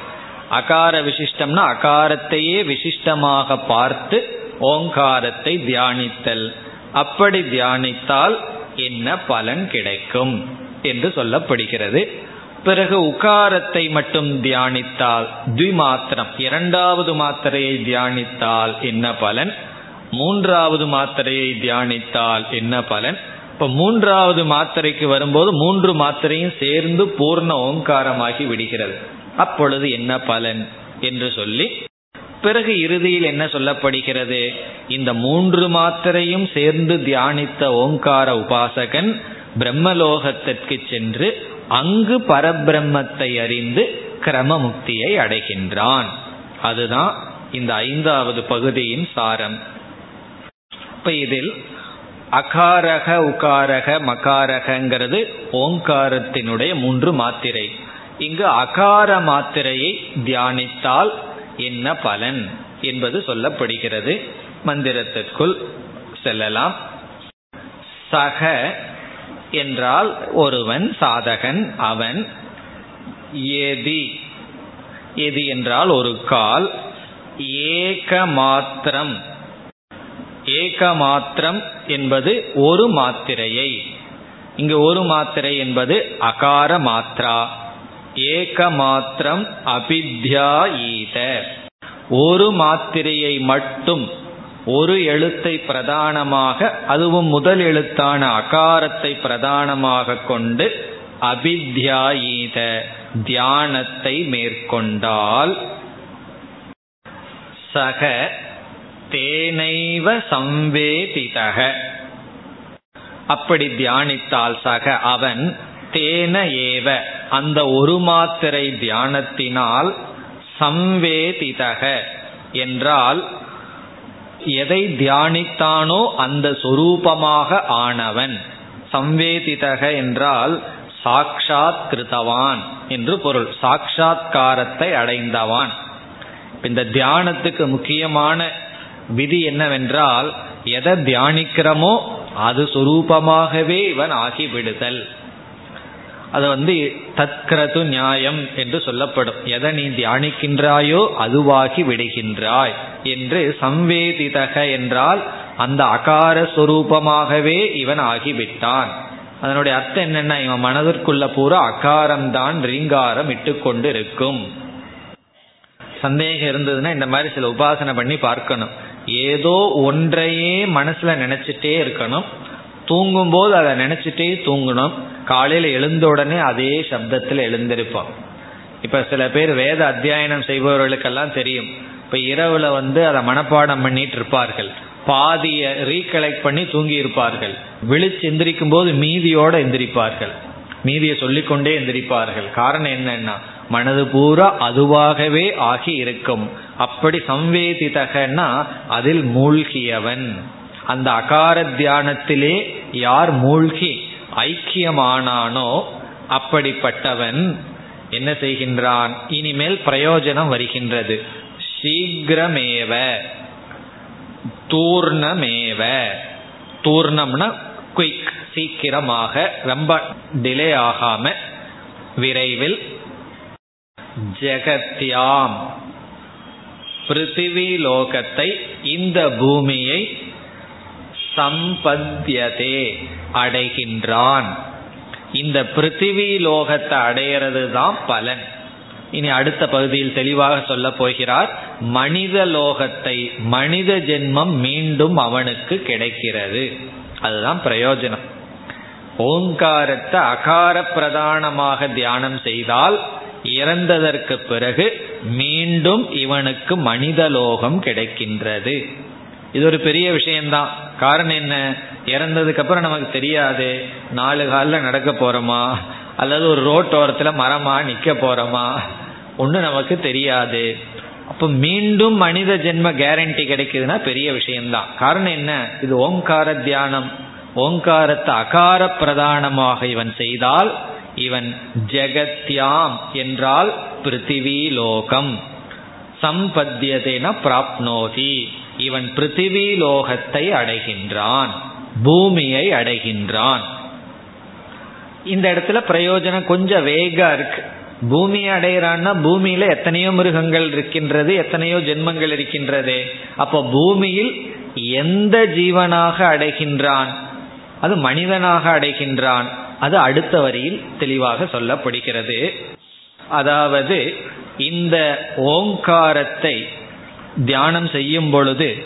அகார விசிஷ்டம்னா அகாரத்தையே விசிஷ்டமாக பார்த்து ஓங்காரத்தை தியானித்தல். அப்படி தியானித்தால் என்ன பலன் கிடைக்கும்? என்று சொல்லப்படுகிறது. பிறகு உகாரத்தை மட்டும் தியானித்தால் மாத்திரம் இரண்டாவது மாத்திரையை தியானித்தால் என்ன பலன்? மூன்றாவது மாத்திரையை தியானித்தால் என்ன பலன்? இப்ப மூன்றாவது மாத்திரைக்கு வரும்போது மூன்று மாத்திரையும் சேர்ந்து பூர்ண ஓங்காரமாகி விடுகிறது. அப்பொழுது என்ன பலன் என்று சொல்லி பிறகு இறுதியில் என்ன சொல்லப்படுகிறது? இந்த மூன்று மாத்திரையும் சேர்ந்து தியானித்த ஓங்கார உபாசகன் பிரம்மலோகத்திற்கு சென்று அங்கு பரபிரம்மத்தை அறிந்து கிரமமுக்தியை அடைகின்றான். அதுதான் இந்த ஐந்தாவது பகுதியின் சாரம். இப்ப இதில் அகாரக உகாரக மகாரகங்கிறது ஓங்காரத்தினுடைய மூன்று மாத்திரை. இங்கு அகார மாத்திரையை தியானித்தால் என்ன பலன் என்பது சொல்லப்படுகிறது. மந்திரத்திற்குள் செல்லலாம். சக என்றால் ஒருவன் சாதகன் அவன் எதி. எதி என்றால் ஒரு கால். ஏகமாத்திரம். ஏகமாத்திரம் என்பது ஒரு மாத்திரையை. இங்கு ஒரு மாத்திரை என்பது அகார மாத்ரா. ஏகமாத்திரம் அபித்யாயீத ஒரு மாத்திரையை மட்டும் ஒரு எழுத்தை பிரதானமாக அதுவும் முதல் எழுத்தான அகாரத்தை பிரதானமாக கொண்டு அபித்யாயீத தியானத்தை மேற்கொண்டால் சக தேனைவ சம்வேதிதக. அப்படி தியானித்தால் சக அவன் தேன ஏவ. அந்த ஒரு மாத்திரை தியானத்தினால் சம்வேதிதக என்றால் எதை தியானித்தானோ அந்த சொரூபமாக ஆனவன். சம்வேதிதக என்றால் சாக்ஷாத் கிருத்தவான் என்று பொருள். சாட்சா்காரத்தை அடைந்தவான். இந்த தியானத்துக்கு முக்கியமான விதி என்னவென்றால் எதை தியானிக்கிறோமோ அது சுரூபமாகவே இவன் ஆகிவிடுதல். அது வந்து தத்கிரது நியாயம் என்று சொல்லப்படும். எதை நீ தியானிக்கின்றாயோ அதுவாகி விடுகின்றாய் என்று சம்வேதிதக என்றால் அந்த அகார சுரூபமாகவே இவன் ஆகிவிட்டான். அதனுடைய அர்த்தம் என்னன்னா இவன் மனதிற்குள்ள பூரா அகாரம்தான் ரீங்காரம் இட்டுக்கொண்டு இருக்கும் சந்தேகம் இருந்ததுன்னா இந்த மாதிரி சில உபாசனை பண்ணி பார்க்கணும். ஏதோ ஒன்றையே மனசுல நினைச்சிட்டே இருக்கணும். தூங்கும்போது அதை நினைச்சிட்டே தூங்கணும். காலையில எழுந்த உடனே அதே சப்தத்தில் எழுந்திருப்பான் இப்ப சில பேர் வேத அத்தியாயனம் செய்பவர்களுக்கெல்லாம் தெரியும். இப்ப இரவுல வந்து அதை மனப்பாடம் பண்ணிட்டு இருப்பார்கள். பாதிய ரீகலெக்ட் பண்ணி தூங்கி இருப்பார்கள். விழிச்சு எந்திரிக்கும் போது மீதியோட எந்திரிப்பார்கள். மீதியை சொல்லிக்கொண்டே எந்திரிப்பார்கள். காரணம் என்னன்னா மனது பூரா அதுவாகவே ஆகி இருக்கும். அப்படி சம்வேதிதகன்னா அதில் மூழ்கியவன். அந்த அகார தியானத்திலே யார் மூழ்கி ஐக்கியமானானோ அப்படிப்பட்டவன் என்ன செய்கின்றான்? இனிமேல் பிரயோஜனம் வருகின்றது. சீக்கிரமேவ. தூர்ணமேவ. தூர்ணம்னா குயிக் சீக்கிரமாக ரொம்ப டிலே ஆகாம விரைவில். ஜெகத்யாம். பிருத்திவி லோகத்தை இந்த பூமியை சம்பத்தியதே அடைகின்றான். இந்த பிருத்திவி லோகத்தை அடையிறது தான் பலன். இனி அடுத்த பகுதியில் தெளிவாக சொல்ல போகிறார் மனித லோகத்தை மனித ஜென்மம் மீண்டும் அவனுக்கு கிடைக்கிறது. அதுதான் பிரயோஜனம். ஓங்காரத்தை அகார பிரதானமாக தியானம் செய்தால் இறந்ததற்கு பிறகு மீண்டும் இவனுக்கு மனித லோகம் கிடைக்கின்றது. இது ஒரு பெரிய விஷயம்தான். காரணம் என்ன? இறந்ததுக்கு அப்புறம் நமக்கு தெரியாது. நாலு காலில் நடக்க போறோமா? அல்லது ஒரு ரோட்டோரத்தில் மரமா நிற்க போறோமா? ஒன்றும் நமக்கு தெரியாது. அப்போ மீண்டும் மனித ஜென்ம கேரண்டி கிடைக்குதுன்னா பெரிய விஷயம்தான். காரணம் என்ன? இது ஓங்கார தியானம். ஓங்காரத்தை அகார பிரதானமாக இவன் செய்தால் இவன் ஜெகத்யாம் என்றால் பிருத்திவி லோகம். சம்பத்தியதேன பிராப்னோதி. இவன் பிருத்திவி லோகத்தை அடைகின்றான் பூமியை அடைகின்றான். இந்த இடத்துல பிரயோஜனம் கொஞ்சம் வேகா இருக்கு. பூமியை அடைகிறான்னா பூமியில எத்தனையோ மிருகங்கள் இருக்கின்றது எத்தனையோ ஜென்மங்கள் இருக்கின்றது. அப்போ பூமியில் எந்த ஜீவனாக அடைகின்றான்? அது மனிதனாக அடைகின்றான். அது அடுத்த வரியில் தெளிவாக சொல்லப்படுகிறது. அதாவது இந்த ஓங்காரத்தை தியானம் செய்யும் பொழுது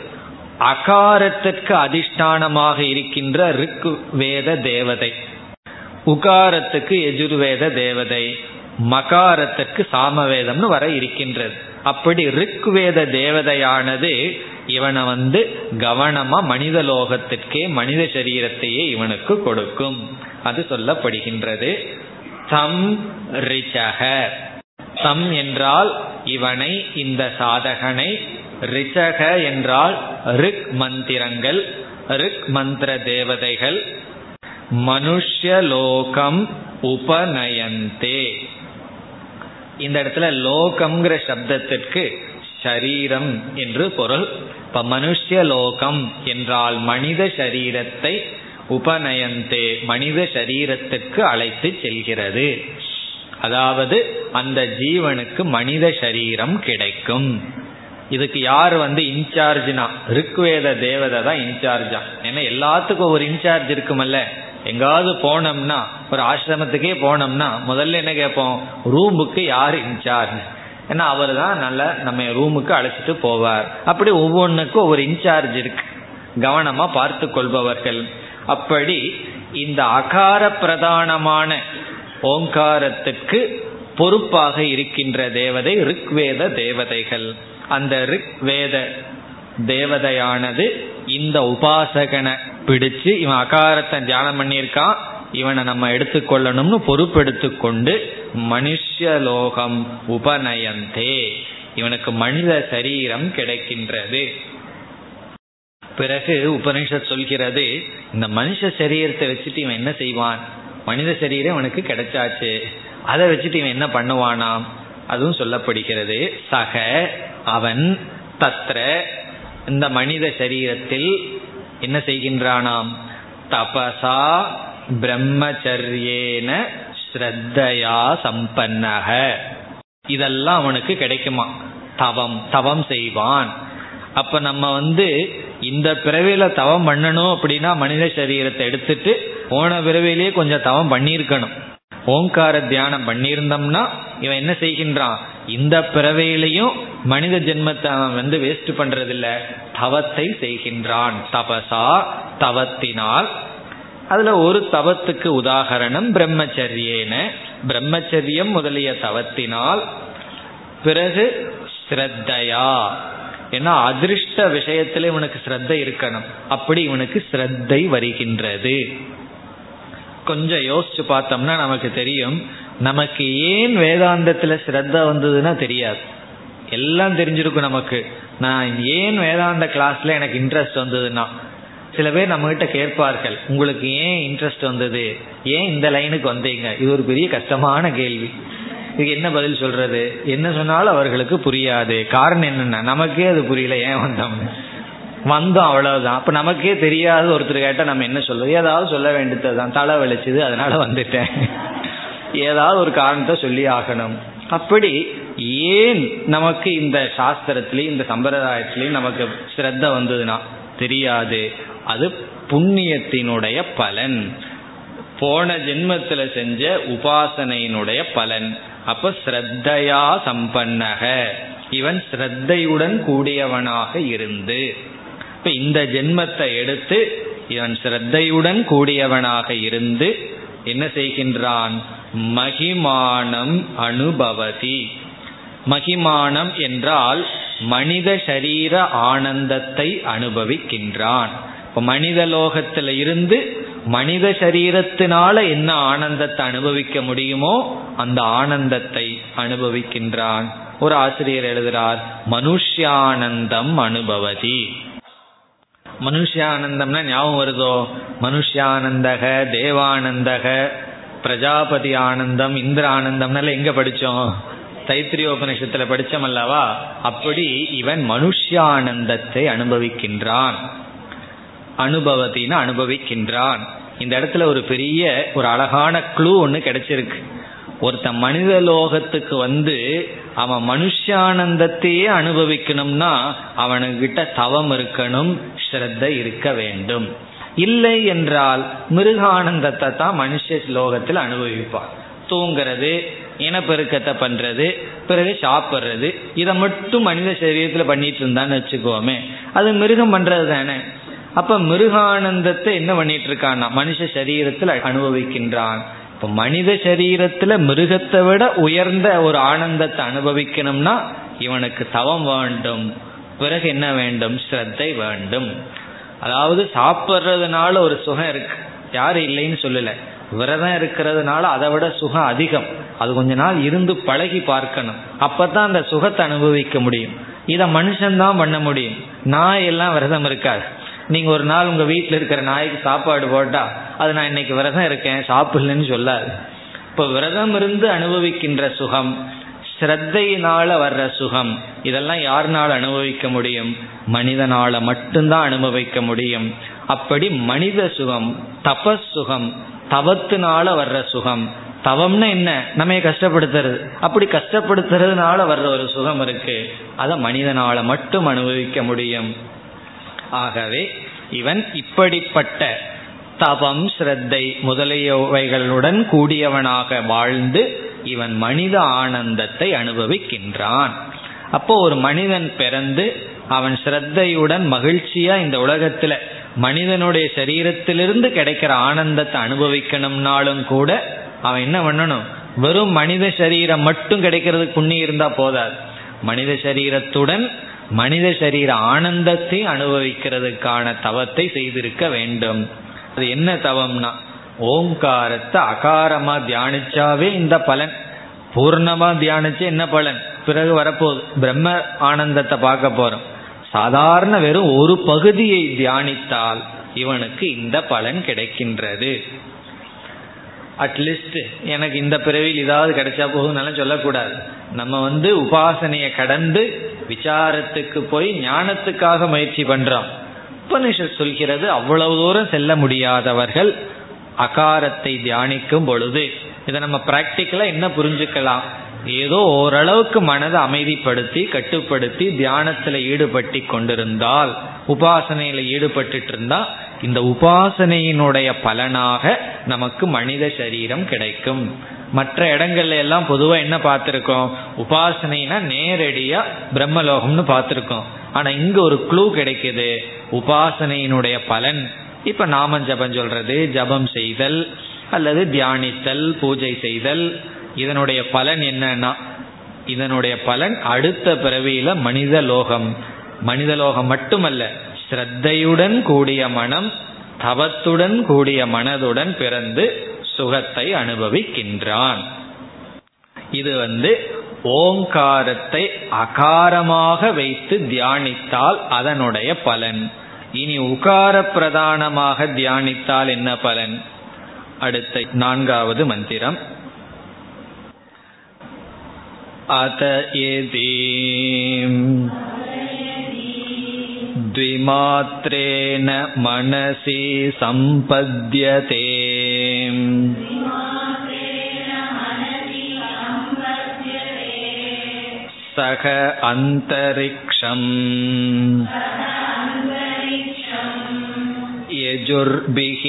அகாரத்திற்கு அதிஷ்டானமாக இருக்கின்ற ரிக்கு வேத தேவதை உகாரத்துக்கு எஜுர்வேத தேவதை மகாரத்திற்கு சாமவேதம்னு வர இருக்கின்றது. அப்படி ரிக்வேத தேவதையானது இவனை வந்து கவனமா மனித லோகத்திற்கே மனித சரீரத்தையே இவனுக்கு கொடுக்கும். அது சொல்லப்படுகின்றது. தம் ரிச்சக. தம் என்றால் இவனை இந்த சாதகனை ரிச்சக என்றால் ரிக் மந்திரங்கள் ரிக் மந்திர தேவதைகள். மனுஷ்யலோகம் உபநயந்தே. இந்த இடத்துல லோகம்ங்கிற சப்தத்திற்கு ஷரீரம் என்று பொருள். இப்ப மனுஷ்யலோகம் என்றால் மனித சரீரத்தை உபநயந்தே மனித சரீரத்திற்கு அழைத்து செல்கிறது. அதாவது அந்த ஜீவனுக்கு மனித சரீரம் கிடைக்கும். இதுக்கு யார் வந்து இன்சார்ஜ்னா? ருக்வேத தேவதை தான் இன்சார்ஜா. ஏன்னா எல்லாத்துக்கும் ஒரு இன்சார்ஜ் இருக்குமல்ல. எங்காவது போனோம்னா ஒரு ஆசிரமத்துக்கே போனோம்னா முதல்ல என்ன கேட்போம்? ரூமுக்கு யார் இன்சார்ஜ்? ஏன்னா அவர் தான் நல்ல நம்ம ரூமுக்கு அழைச்சிட்டு போவார். அப்படி ஒவ்வொன்றுக்கும் ஒவ்வொரு இன்சார்ஜ் இருக்கு. கவனமா பார்த்து கொள்பவர்கள். அப்படி இந்த அகார பிரதானமான ஓங்காரத்துக்கு பொறுப்பாக இருக்கின்ற தேவதை ரிக்வேத தேவதைகள். அந்த ருக்வேத தேவதையானது இந்த உபாசகனை பிடிச்சு இவன் அகாரத்தை தியானம் பண்ணியிருக்கான். இவனை நம்ம எடுத்துக்கொள்ளணும்னு பொறுப்பெடுத்து கொண்டு மனுஷலோகம் உபநயந்தே. இவனுக்கு மனித சரீரம் கிடைக்கின்றது. பிறகு உபனிஷத் சொல்கிறது இந்த மனுஷ சரீரத்தை வச்சுட்டு இவன் என்ன செய்வான்? மனித சரீரம் அவனுக்கு கிடைச்சாச்சு. அதை வச்சுட்டு இவன் என்ன பண்ணுவானாம் அதுவும் சொல்லப்படுகிறது. சக அவன் தத்ர இந்த மனித சரீரத்தில் என்ன செய்கின்றானாம்? தபசா பிரம்மச்சரியேன ஸ்ரத்தையா சம்பன்னக. இதெல்லாம் அவனுக்கு கிடைக்குமா? தவம் தவம் செய்வான். அப்ப நம்ம வந்து இந்த பிறவியில தவம் பண்ணணும் அப்படின்னா மனித சரீரத்தை எடுத்துட்டு போன பிறவிலேயே கொஞ்சம் தவம் பண்ணியிருக்கணும். ஓங்கார தியானம் பண்ணியிருந்தோம்னா இவன் என்ன செய்கின்றான்? இந்த பிறவையிலையும் மனித ஜென்மத்தை அவன் வந்து வேஸ்ட் பண்றதில்ல. தவத்தை செய்கின்றான். தபசா தவத்தினால். அதுல ஒரு தவத்துக்கு உதாகரணம் பிரம்மச்சரியேன. பிரம்மச்சரியம் முதலிய தவத்தினால். பிறகு ஸ்ரத்தையா. ஏன்னா அதிர்ஷ்ட விஷயத்துல இவனுக்கு ஸ்ரத்தை இருக்கணும். அப்படி இவனுக்கு ஸ்ரத்தை வருகின்றது. கொஞ்சம் யோசிச்சு பார்த்தோம்னா நமக்கு தெரியும். நமக்கு ஏன் வேதாந்தத்துல ஸ்ரத்தா வந்ததுன்னா தெரியாது. எல்லாம் தெரிஞ்சிருக்கும் நமக்கு. நான் ஏன் வேதாந்த கிளாஸ்ல எனக்கு இன்ட்ரெஸ்ட் வந்ததுன்னா. சில பேர் நம்ம கிட்ட கேட்பார்கள் உங்களுக்கு ஏன் இன்ட்ரெஸ்ட் வந்தது? ஏன் இந்த லைனுக்கு வந்தீங்க? இது ஒரு பெரிய கஷ்டமான கேள்வி. இதுக்கு என்ன பதில் சொல்றது? என்ன சொன்னாலும் அவர்களுக்கு புரியாது. காரணம் என்னன்னா நமக்கே அது புரியல ஏன் வந்தோம்னு. வந்தோம் அவ்வளவுதான். அப்ப நமக்கே தெரியாத ஒருத்தர் கேட்டா நம்ம என்ன சொல்றது? ஏதாவது சொல்ல வேண்டியதுதான். தலை வலிச்சது அதனால வந்துட்டேன். ஏதாவது ஒரு காரணத்தை சொல்லி ஆகணும். அப்படி ஏன் நமக்கு இந்த சாஸ்திரத்திலையும் இந்த சம்பிரதாயத்திலையும் நமக்கு ஸ்ரத்த வந்ததுன்னா? தெரியாது. அது புண்ணியத்தினுடைய பலன். போன ஜென்மத்தில் செஞ்ச உபாசனையினுடைய பலன். அப்ப ஸ்ரத்தையா சம்பன்னக. இவன் ஸ்ரத்தையுடன் கூடியவனாக இருந்து. இப்ப இந்த ஜென்மத்தை எடுத்து இவன் சிரத்தையுடன் கூடியவனாக இருந்து என்ன செய்கின்றான்? மகிமானம் அனுபவதி. மகிமானம் என்றால் மனித சரீர ஆனந்தத்தை அனுபவிக்கின்றான். இப்ப மனித லோகத்தில் இருந்து மனித சரீரத்தினால என்ன ஆனந்தத்தை அனுபவிக்க முடியுமோ அந்த ஆனந்தத்தை அனுபவிக்கின்றான். ஒரு ஆசிரியர் எழுதுகிறார் மனுஷ்யானந்தம் அனுபவதி. மனுஷியானந்தம்னா ஞாபகம் வருதோ? மனுஷியானந்தக தேவானந்தக பிரஜாபதி ஆனந்தம் இந்திர ஆனந்தம்னால எங்க படிச்சோம்? தைத்திரியோபனிஷத்துல படிச்சோம் அல்லவா? அப்படி இவன் மனுஷியானந்தத்தை அனுபவிக்கின்றான். அனுபவத்தின்னு அனுபவிக்கின்றான். இந்த இடத்துல ஒரு பெரிய ஒரு அழகான க்ளூ ஒன்று கிடைச்சிருக்கு. ஒருத்தன் மனித லோகத்துக்கு வந்து அவன் மனுஷானந்தத்தையே அனுபவிக்கணும்னா அவனுக்கிட்ட தவம் இருக்கணும் ஸ்ரத்த இருக்க வேண்டும். இல்லை என்றால் மிருகானந்தத்தை தான் மனுஷ லோகத்தில் அனுபவிப்பான் தூங்கிறது இனப்பெருக்கத்தை பண்றது பிறகு சாப்பிட்றது இதை மட்டும் மனித சரீரத்தில் பண்ணிட்டு இருந்தான்னு வச்சுக்கோமே. அது மிருகம் பண்றது தானே. அப்ப மிருகானந்தத்தை என்ன பண்ணிட்டு இருக்கான்னா மனுஷ சரீரத்தில் அனுபவிக்கின்றான். இப்போ மனித சரீரத்துல மிருகத்தை விட உயர்ந்த ஒரு ஆனந்தத்தை அனுபவிக்கணும்னா இவனுக்கு தவம் வேண்டும். பிறகு என்ன வேண்டும்? ஸ்ரத்தை வேண்டும். அதாவது சாப்பிட்றதுனால ஒரு சுகம் இருக்கு. யாரும் இல்லைன்னு சொல்லல. விரதம் இருக்கிறதுனால அதை விட சுகம் அதிகம். அது கொஞ்ச நாள் இருந்து பழகி பார்க்கணும். அப்பதான் அந்த சுகத்தை அனுபவிக்க முடியும். இதை மனுஷன்தான் பண்ண முடியும். நான் எல்லாம் விரதம் இருக்காது. நீங்க ஒரு நாள் உங்க வீட்டில் இருக்கிற நாய்க்கு சாப்பாடு போட்டா அது நான் இன்னைக்கு விரதம் இருக்கேன் சாப்பிடலன்னு சொல்லாது. இப்போ விரதம் இருந்து அனுபவிக்கின்ற சுகம் ஸ்ரத்தையினால வர்ற சுகம் இதெல்லாம் யாருனால அனுபவிக்க முடியும்? மனிதனால மட்டும்தான் அனுபவிக்க முடியும். அப்படி மனித சுகம் தபஸ் சுகம் தவத்தினால வர்ற சுகம் தவம்னா என்ன? நம்ம கஷ்டப்படுத்துறது? அப்படி கஷ்டப்படுத்துறதுனால வர்ற ஒரு சுகம் இருக்கு. அதை மனிதனால மட்டும் அனுபவிக்க முடியும். ஆகவே இவன் இப்படிப்பட்ட தவம் ஸ்ரத்தை முதலியவைகளுடன் கூடியவனாக வாழ்ந்து இவன் மனித ஆனந்தத்தை அனுபவிக்கின்றான். அப்போ ஒரு மனிதன் பிறந்து அவன் ஸ்ரத்தையுடன் மகிழ்ச்சியா இந்த உலகத்துல மனிதனுடைய சரீரத்திலிருந்து கிடைக்கிற ஆனந்தத்தை அனுபவிக்கணும்னாலும் கூட அவன் என்ன பண்ணணும்? வெறும் மனித சரீரம் மட்டும் கிடைக்கிறதுக்கு புண்ணியம் இருந்தா போதாது. மனித சரீரத்துடன் மனித சரீர ஆனந்தத்தை அனுபவிக்கிறதுக்கான தவத்தை செய்திருக்க வேண்டும். அது என்ன தவம்னா ஓங்காரத்தை அகாரமா தியானிச்சாவே இந்த பலன். பூர்ணமா தியானிச்சு என்ன பலன்? பிறகு வரப்போகுது. பிரம்ம ஆனந்தத்தை பார்க்க போறோம். சாதாரண வெறும் ஒரு பகுதியை தியானித்தால் இவனுக்கு இந்த பலன் கிடைக்கின்றது. அட்லீஸ்ட் எனக்கு இந்த பிறவியில் ஏதாவது கிடைச்சா போகும்னாலும் சொல்லக்கூடாது. நம்ம வந்து உபாசனையை கடந்து விசாரத்துக்கு போய் ஞானத்துக்காக முயற்சி பண்றோம். உபனிஷத் சொல்கிறது அவ்வளவு தூரம் செல்ல முடியாதவர்கள் அகாரத்தை தியானிக்கும் பொழுது இதை நம்ம பிராக்டிக்கலா என்ன புரிஞ்சுக்கலாம்? ஏதோ ஓரளவுக்கு மனதை அமைதிப்படுத்தி கட்டுப்படுத்தி தியானத்தில் ஈடுபட்டு கொண்டிருந்தால் உபாசனையில ஈடுபட்டு இருந்தா இந்த உபாசனையினுடைய பலனாக நமக்கு மனித சரீரம் கிடைக்கும். மற்ற இடங்கள்ல எல்லாம் பொதுவா என்ன பார்த்திருக்கோம்? உபாசனைனா நேரடியா பிரம்மலோகம்னு பார்த்திருக்கோம். ஆனா இங்க ஒரு க்ளூ கிடைக்குது. உபாசனையினுடைய பலன். இப்ப நாம ஜபம் சொல்றது ஜபம் செய்தல் அல்லது தியானித்தல் பூஜை செய்தல். இதனுடைய பலன் என்னன்னா இதனுடைய பலன் அடுத்த பிறவியில மனித லோகம். மனிதலோகம் மட்டுமல்ல ஸ்ரத்தையுடன் கூடிய மனம் தவத்துடன் கூடிய மனதுடன் பிறந்து சுகத்தை அனுபவிக்கின்றான். இது வந்து ஓங்காரத்தை அகாரமாக வைத்து தியானித்தால் அதனுடைய பலன். இனி உகார பிரதானமாக தியானித்தால் என்ன பலன்? அடுத்த நான்காவது மந்திரம். அத ஏதீம் द्विमात्रेण मनसि सम्पद्यते सह अन्तरिक्षम् यजुर्भिः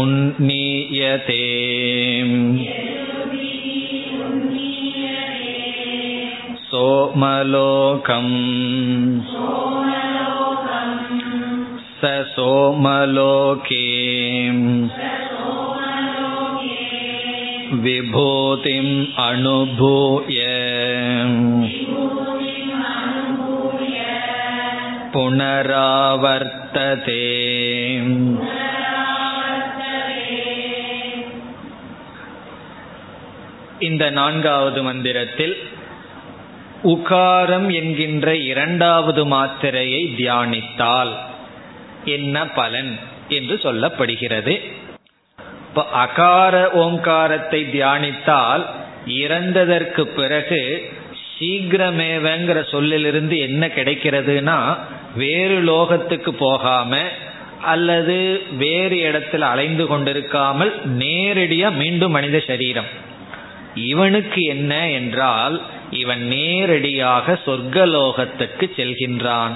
उन्नीयते सोमलोकम् स सोमलोके विभूतिम् अनुभूय पुनरावर्तते இந்த நான்காவது மந்திரத்தில் உகாரம் என்கின்ற இரண்டாவது மாத்திரையை தியானித்தால் என்ன பலன் என்று சொல்லப்படுகிறது. இப்போ அகார ஓங்காரத்தை தியானித்தால் இறந்ததற்கு பிறகு சீக்கிரமேவங்கிற சொல்லிலிருந்து என்ன கிடைக்கிறதுனா வேறு லோகத்துக்கு போகாம அல்லது வேறு இடத்துல அலைந்து கொண்டிருக்காமல் நேரடியா மீண்டும் மனித சரீரம். இவனுக்கு என்ன என்றால் இவன் நேரடியாக சொர்க்கலோகத்துக்கு செல்கின்றான்.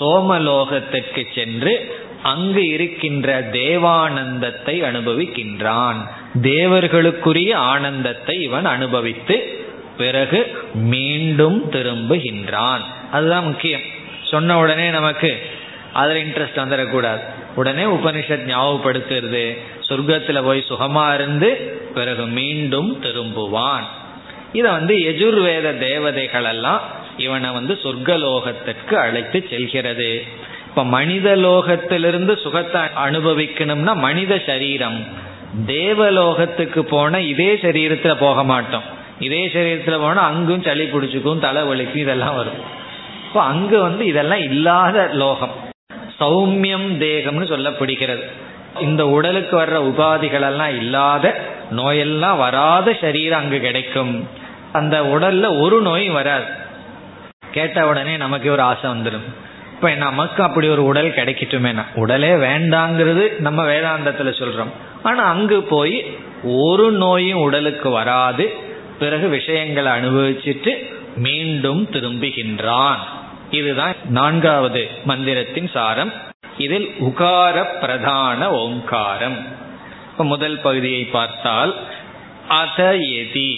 சோமலோகத்திற்கு சென்று அங்கு இருக்கின்ற தேவானந்தத்தை அனுபவிக்கின்றான். தேவர்களுக்குரிய ஆனந்தத்தை இவன் அனுபவித்து பிறகு மீண்டும் திரும்புகின்றான். அதுதான் முக்கியம். சொன்ன உடனே நமக்கு அதில் இன்ட்ரெஸ்ட் வந்துடக்கூடாது. உடனே உபனிஷத் ஞாபகப்படுத்துறது சொர்க்கத்தில் போய் சுகமா இருந்து பிறகு மீண்டும் திரும்புவான். இதை வந்து எஜுர்வேத தேவதைகள் எல்லாம் இவனை வந்து சொர்க்கலோகத்திற்கு அழைத்து செல்கிறது. இப்ப மனித லோகத்திலிருந்து சுகத்தை அனுபவிக்கணும்னா மனித சரீரம். தேவலோகத்துக்கு போன இதே சரீரத்துல போக மாட்டோம். இதே சரீரத்துல போனா அங்கும் சளி பிடிச்சிக்கும் தலை வலிக்கும் இதெல்லாம் வரும். இப்போ அங்கு வந்து இதெல்லாம் இல்லாத லோகம். சௌமியம் தேகம்னு சொல்லப்படுகிறது. இந்த உடலுக்கு வர்ற உபாதிகள் எல்லாம் இல்லாத நோயெல்லாம் வராத சரீரம் அங்கு கிடைக்கும். அந்த உடல்ல ஒரு நோயும் வராது. கேட்ட உடனே நமக்கு ஒரு ஆசை வந்துடும். இப்ப நமக்கு அப்படி ஒரு உடல் கிடைக்கட்டுமேனா உடலே வேண்டாங்கிறது நம்ம வேதாந்தத்துல சொல்றோம். ஆனா அங்கு போய் ஒரு நோயும் உடலுக்கு வராது. பிறகு விஷயங்களை அனுபவிச்சுட்டு மீண்டும் திரும்புகின்றான். இதுதான் நான்காவது மந்திரத்தின் சாரம். இதில் உகார பிரதான ஓங்காரம் முதல் பகுதியை பார்த்தால் அதயதி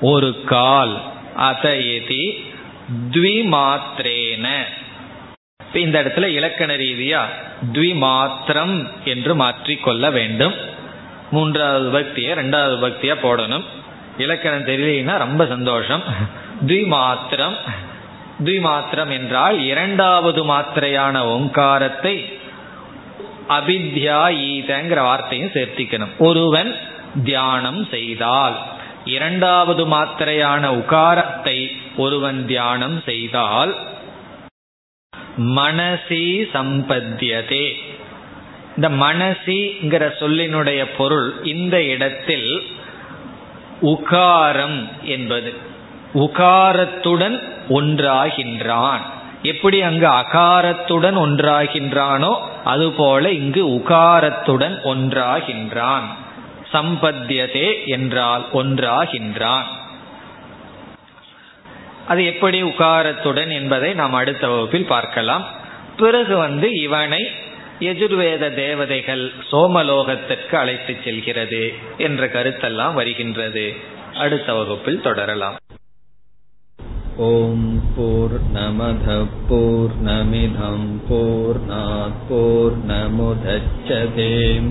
ஒரு கால் அதயதி த்விமாத்திரேன இந்த இடத்துல இலக்கண ரீதியா த்விமாத்திரம் என்று மாற்றிக்கொள்ள வேண்டும். மூன்றாவது பக்திய ரெண்டாவது பக்தியா போடணும். இலக்கணம் தெரியலனா ரொம்ப சந்தோஷம். த்விமாத்திரம் த்விமாத்திரம் என்றால் இரண்டாவது மாத்திரையான ஓங்காரத்தை அபித்யா ஈதங்கிற வார்த்தையும் சேர்த்திக்கணும். ஒருவன் தியானம் செய்தால் இரண்டாவது மாத்திரையான உகாரத்தை ஒருவன் தியானம் செய்தால் மனசி சம்பத்தியதே. இந்த மனசிங்கிற சொல்லினுடைய பொருள் இந்த இடத்தில் உகாரம் என்பது. உகாரத்துடன் ஒன்றாகின்றான். எப்படி அங்கு அகாரத்துடன் ஒன்றாகின்றானோ அதுபோல இங்கு உகாரத்துடன் ஒன்றாகின்றான். சம்பத்தியதே என்றால் ஒன்றாகின்றான். அது எப்படி உகாரத்துடன் என்பதை நாம் அடுத்த வகுப்பில் பார்க்கலாம். பிறகு வந்து இவனை எஜுர்வேத தேவதைகள் சோமலோகத்திற்கு அழைத்து செல்கிறது என்ற கருத்தெல்லாம் வருகின்றது. அடுத்த வகுப்பில் தொடரலாம். ஓம் போர் நமத போர் நமிதம் போர் போர் நமுதச்சதேம்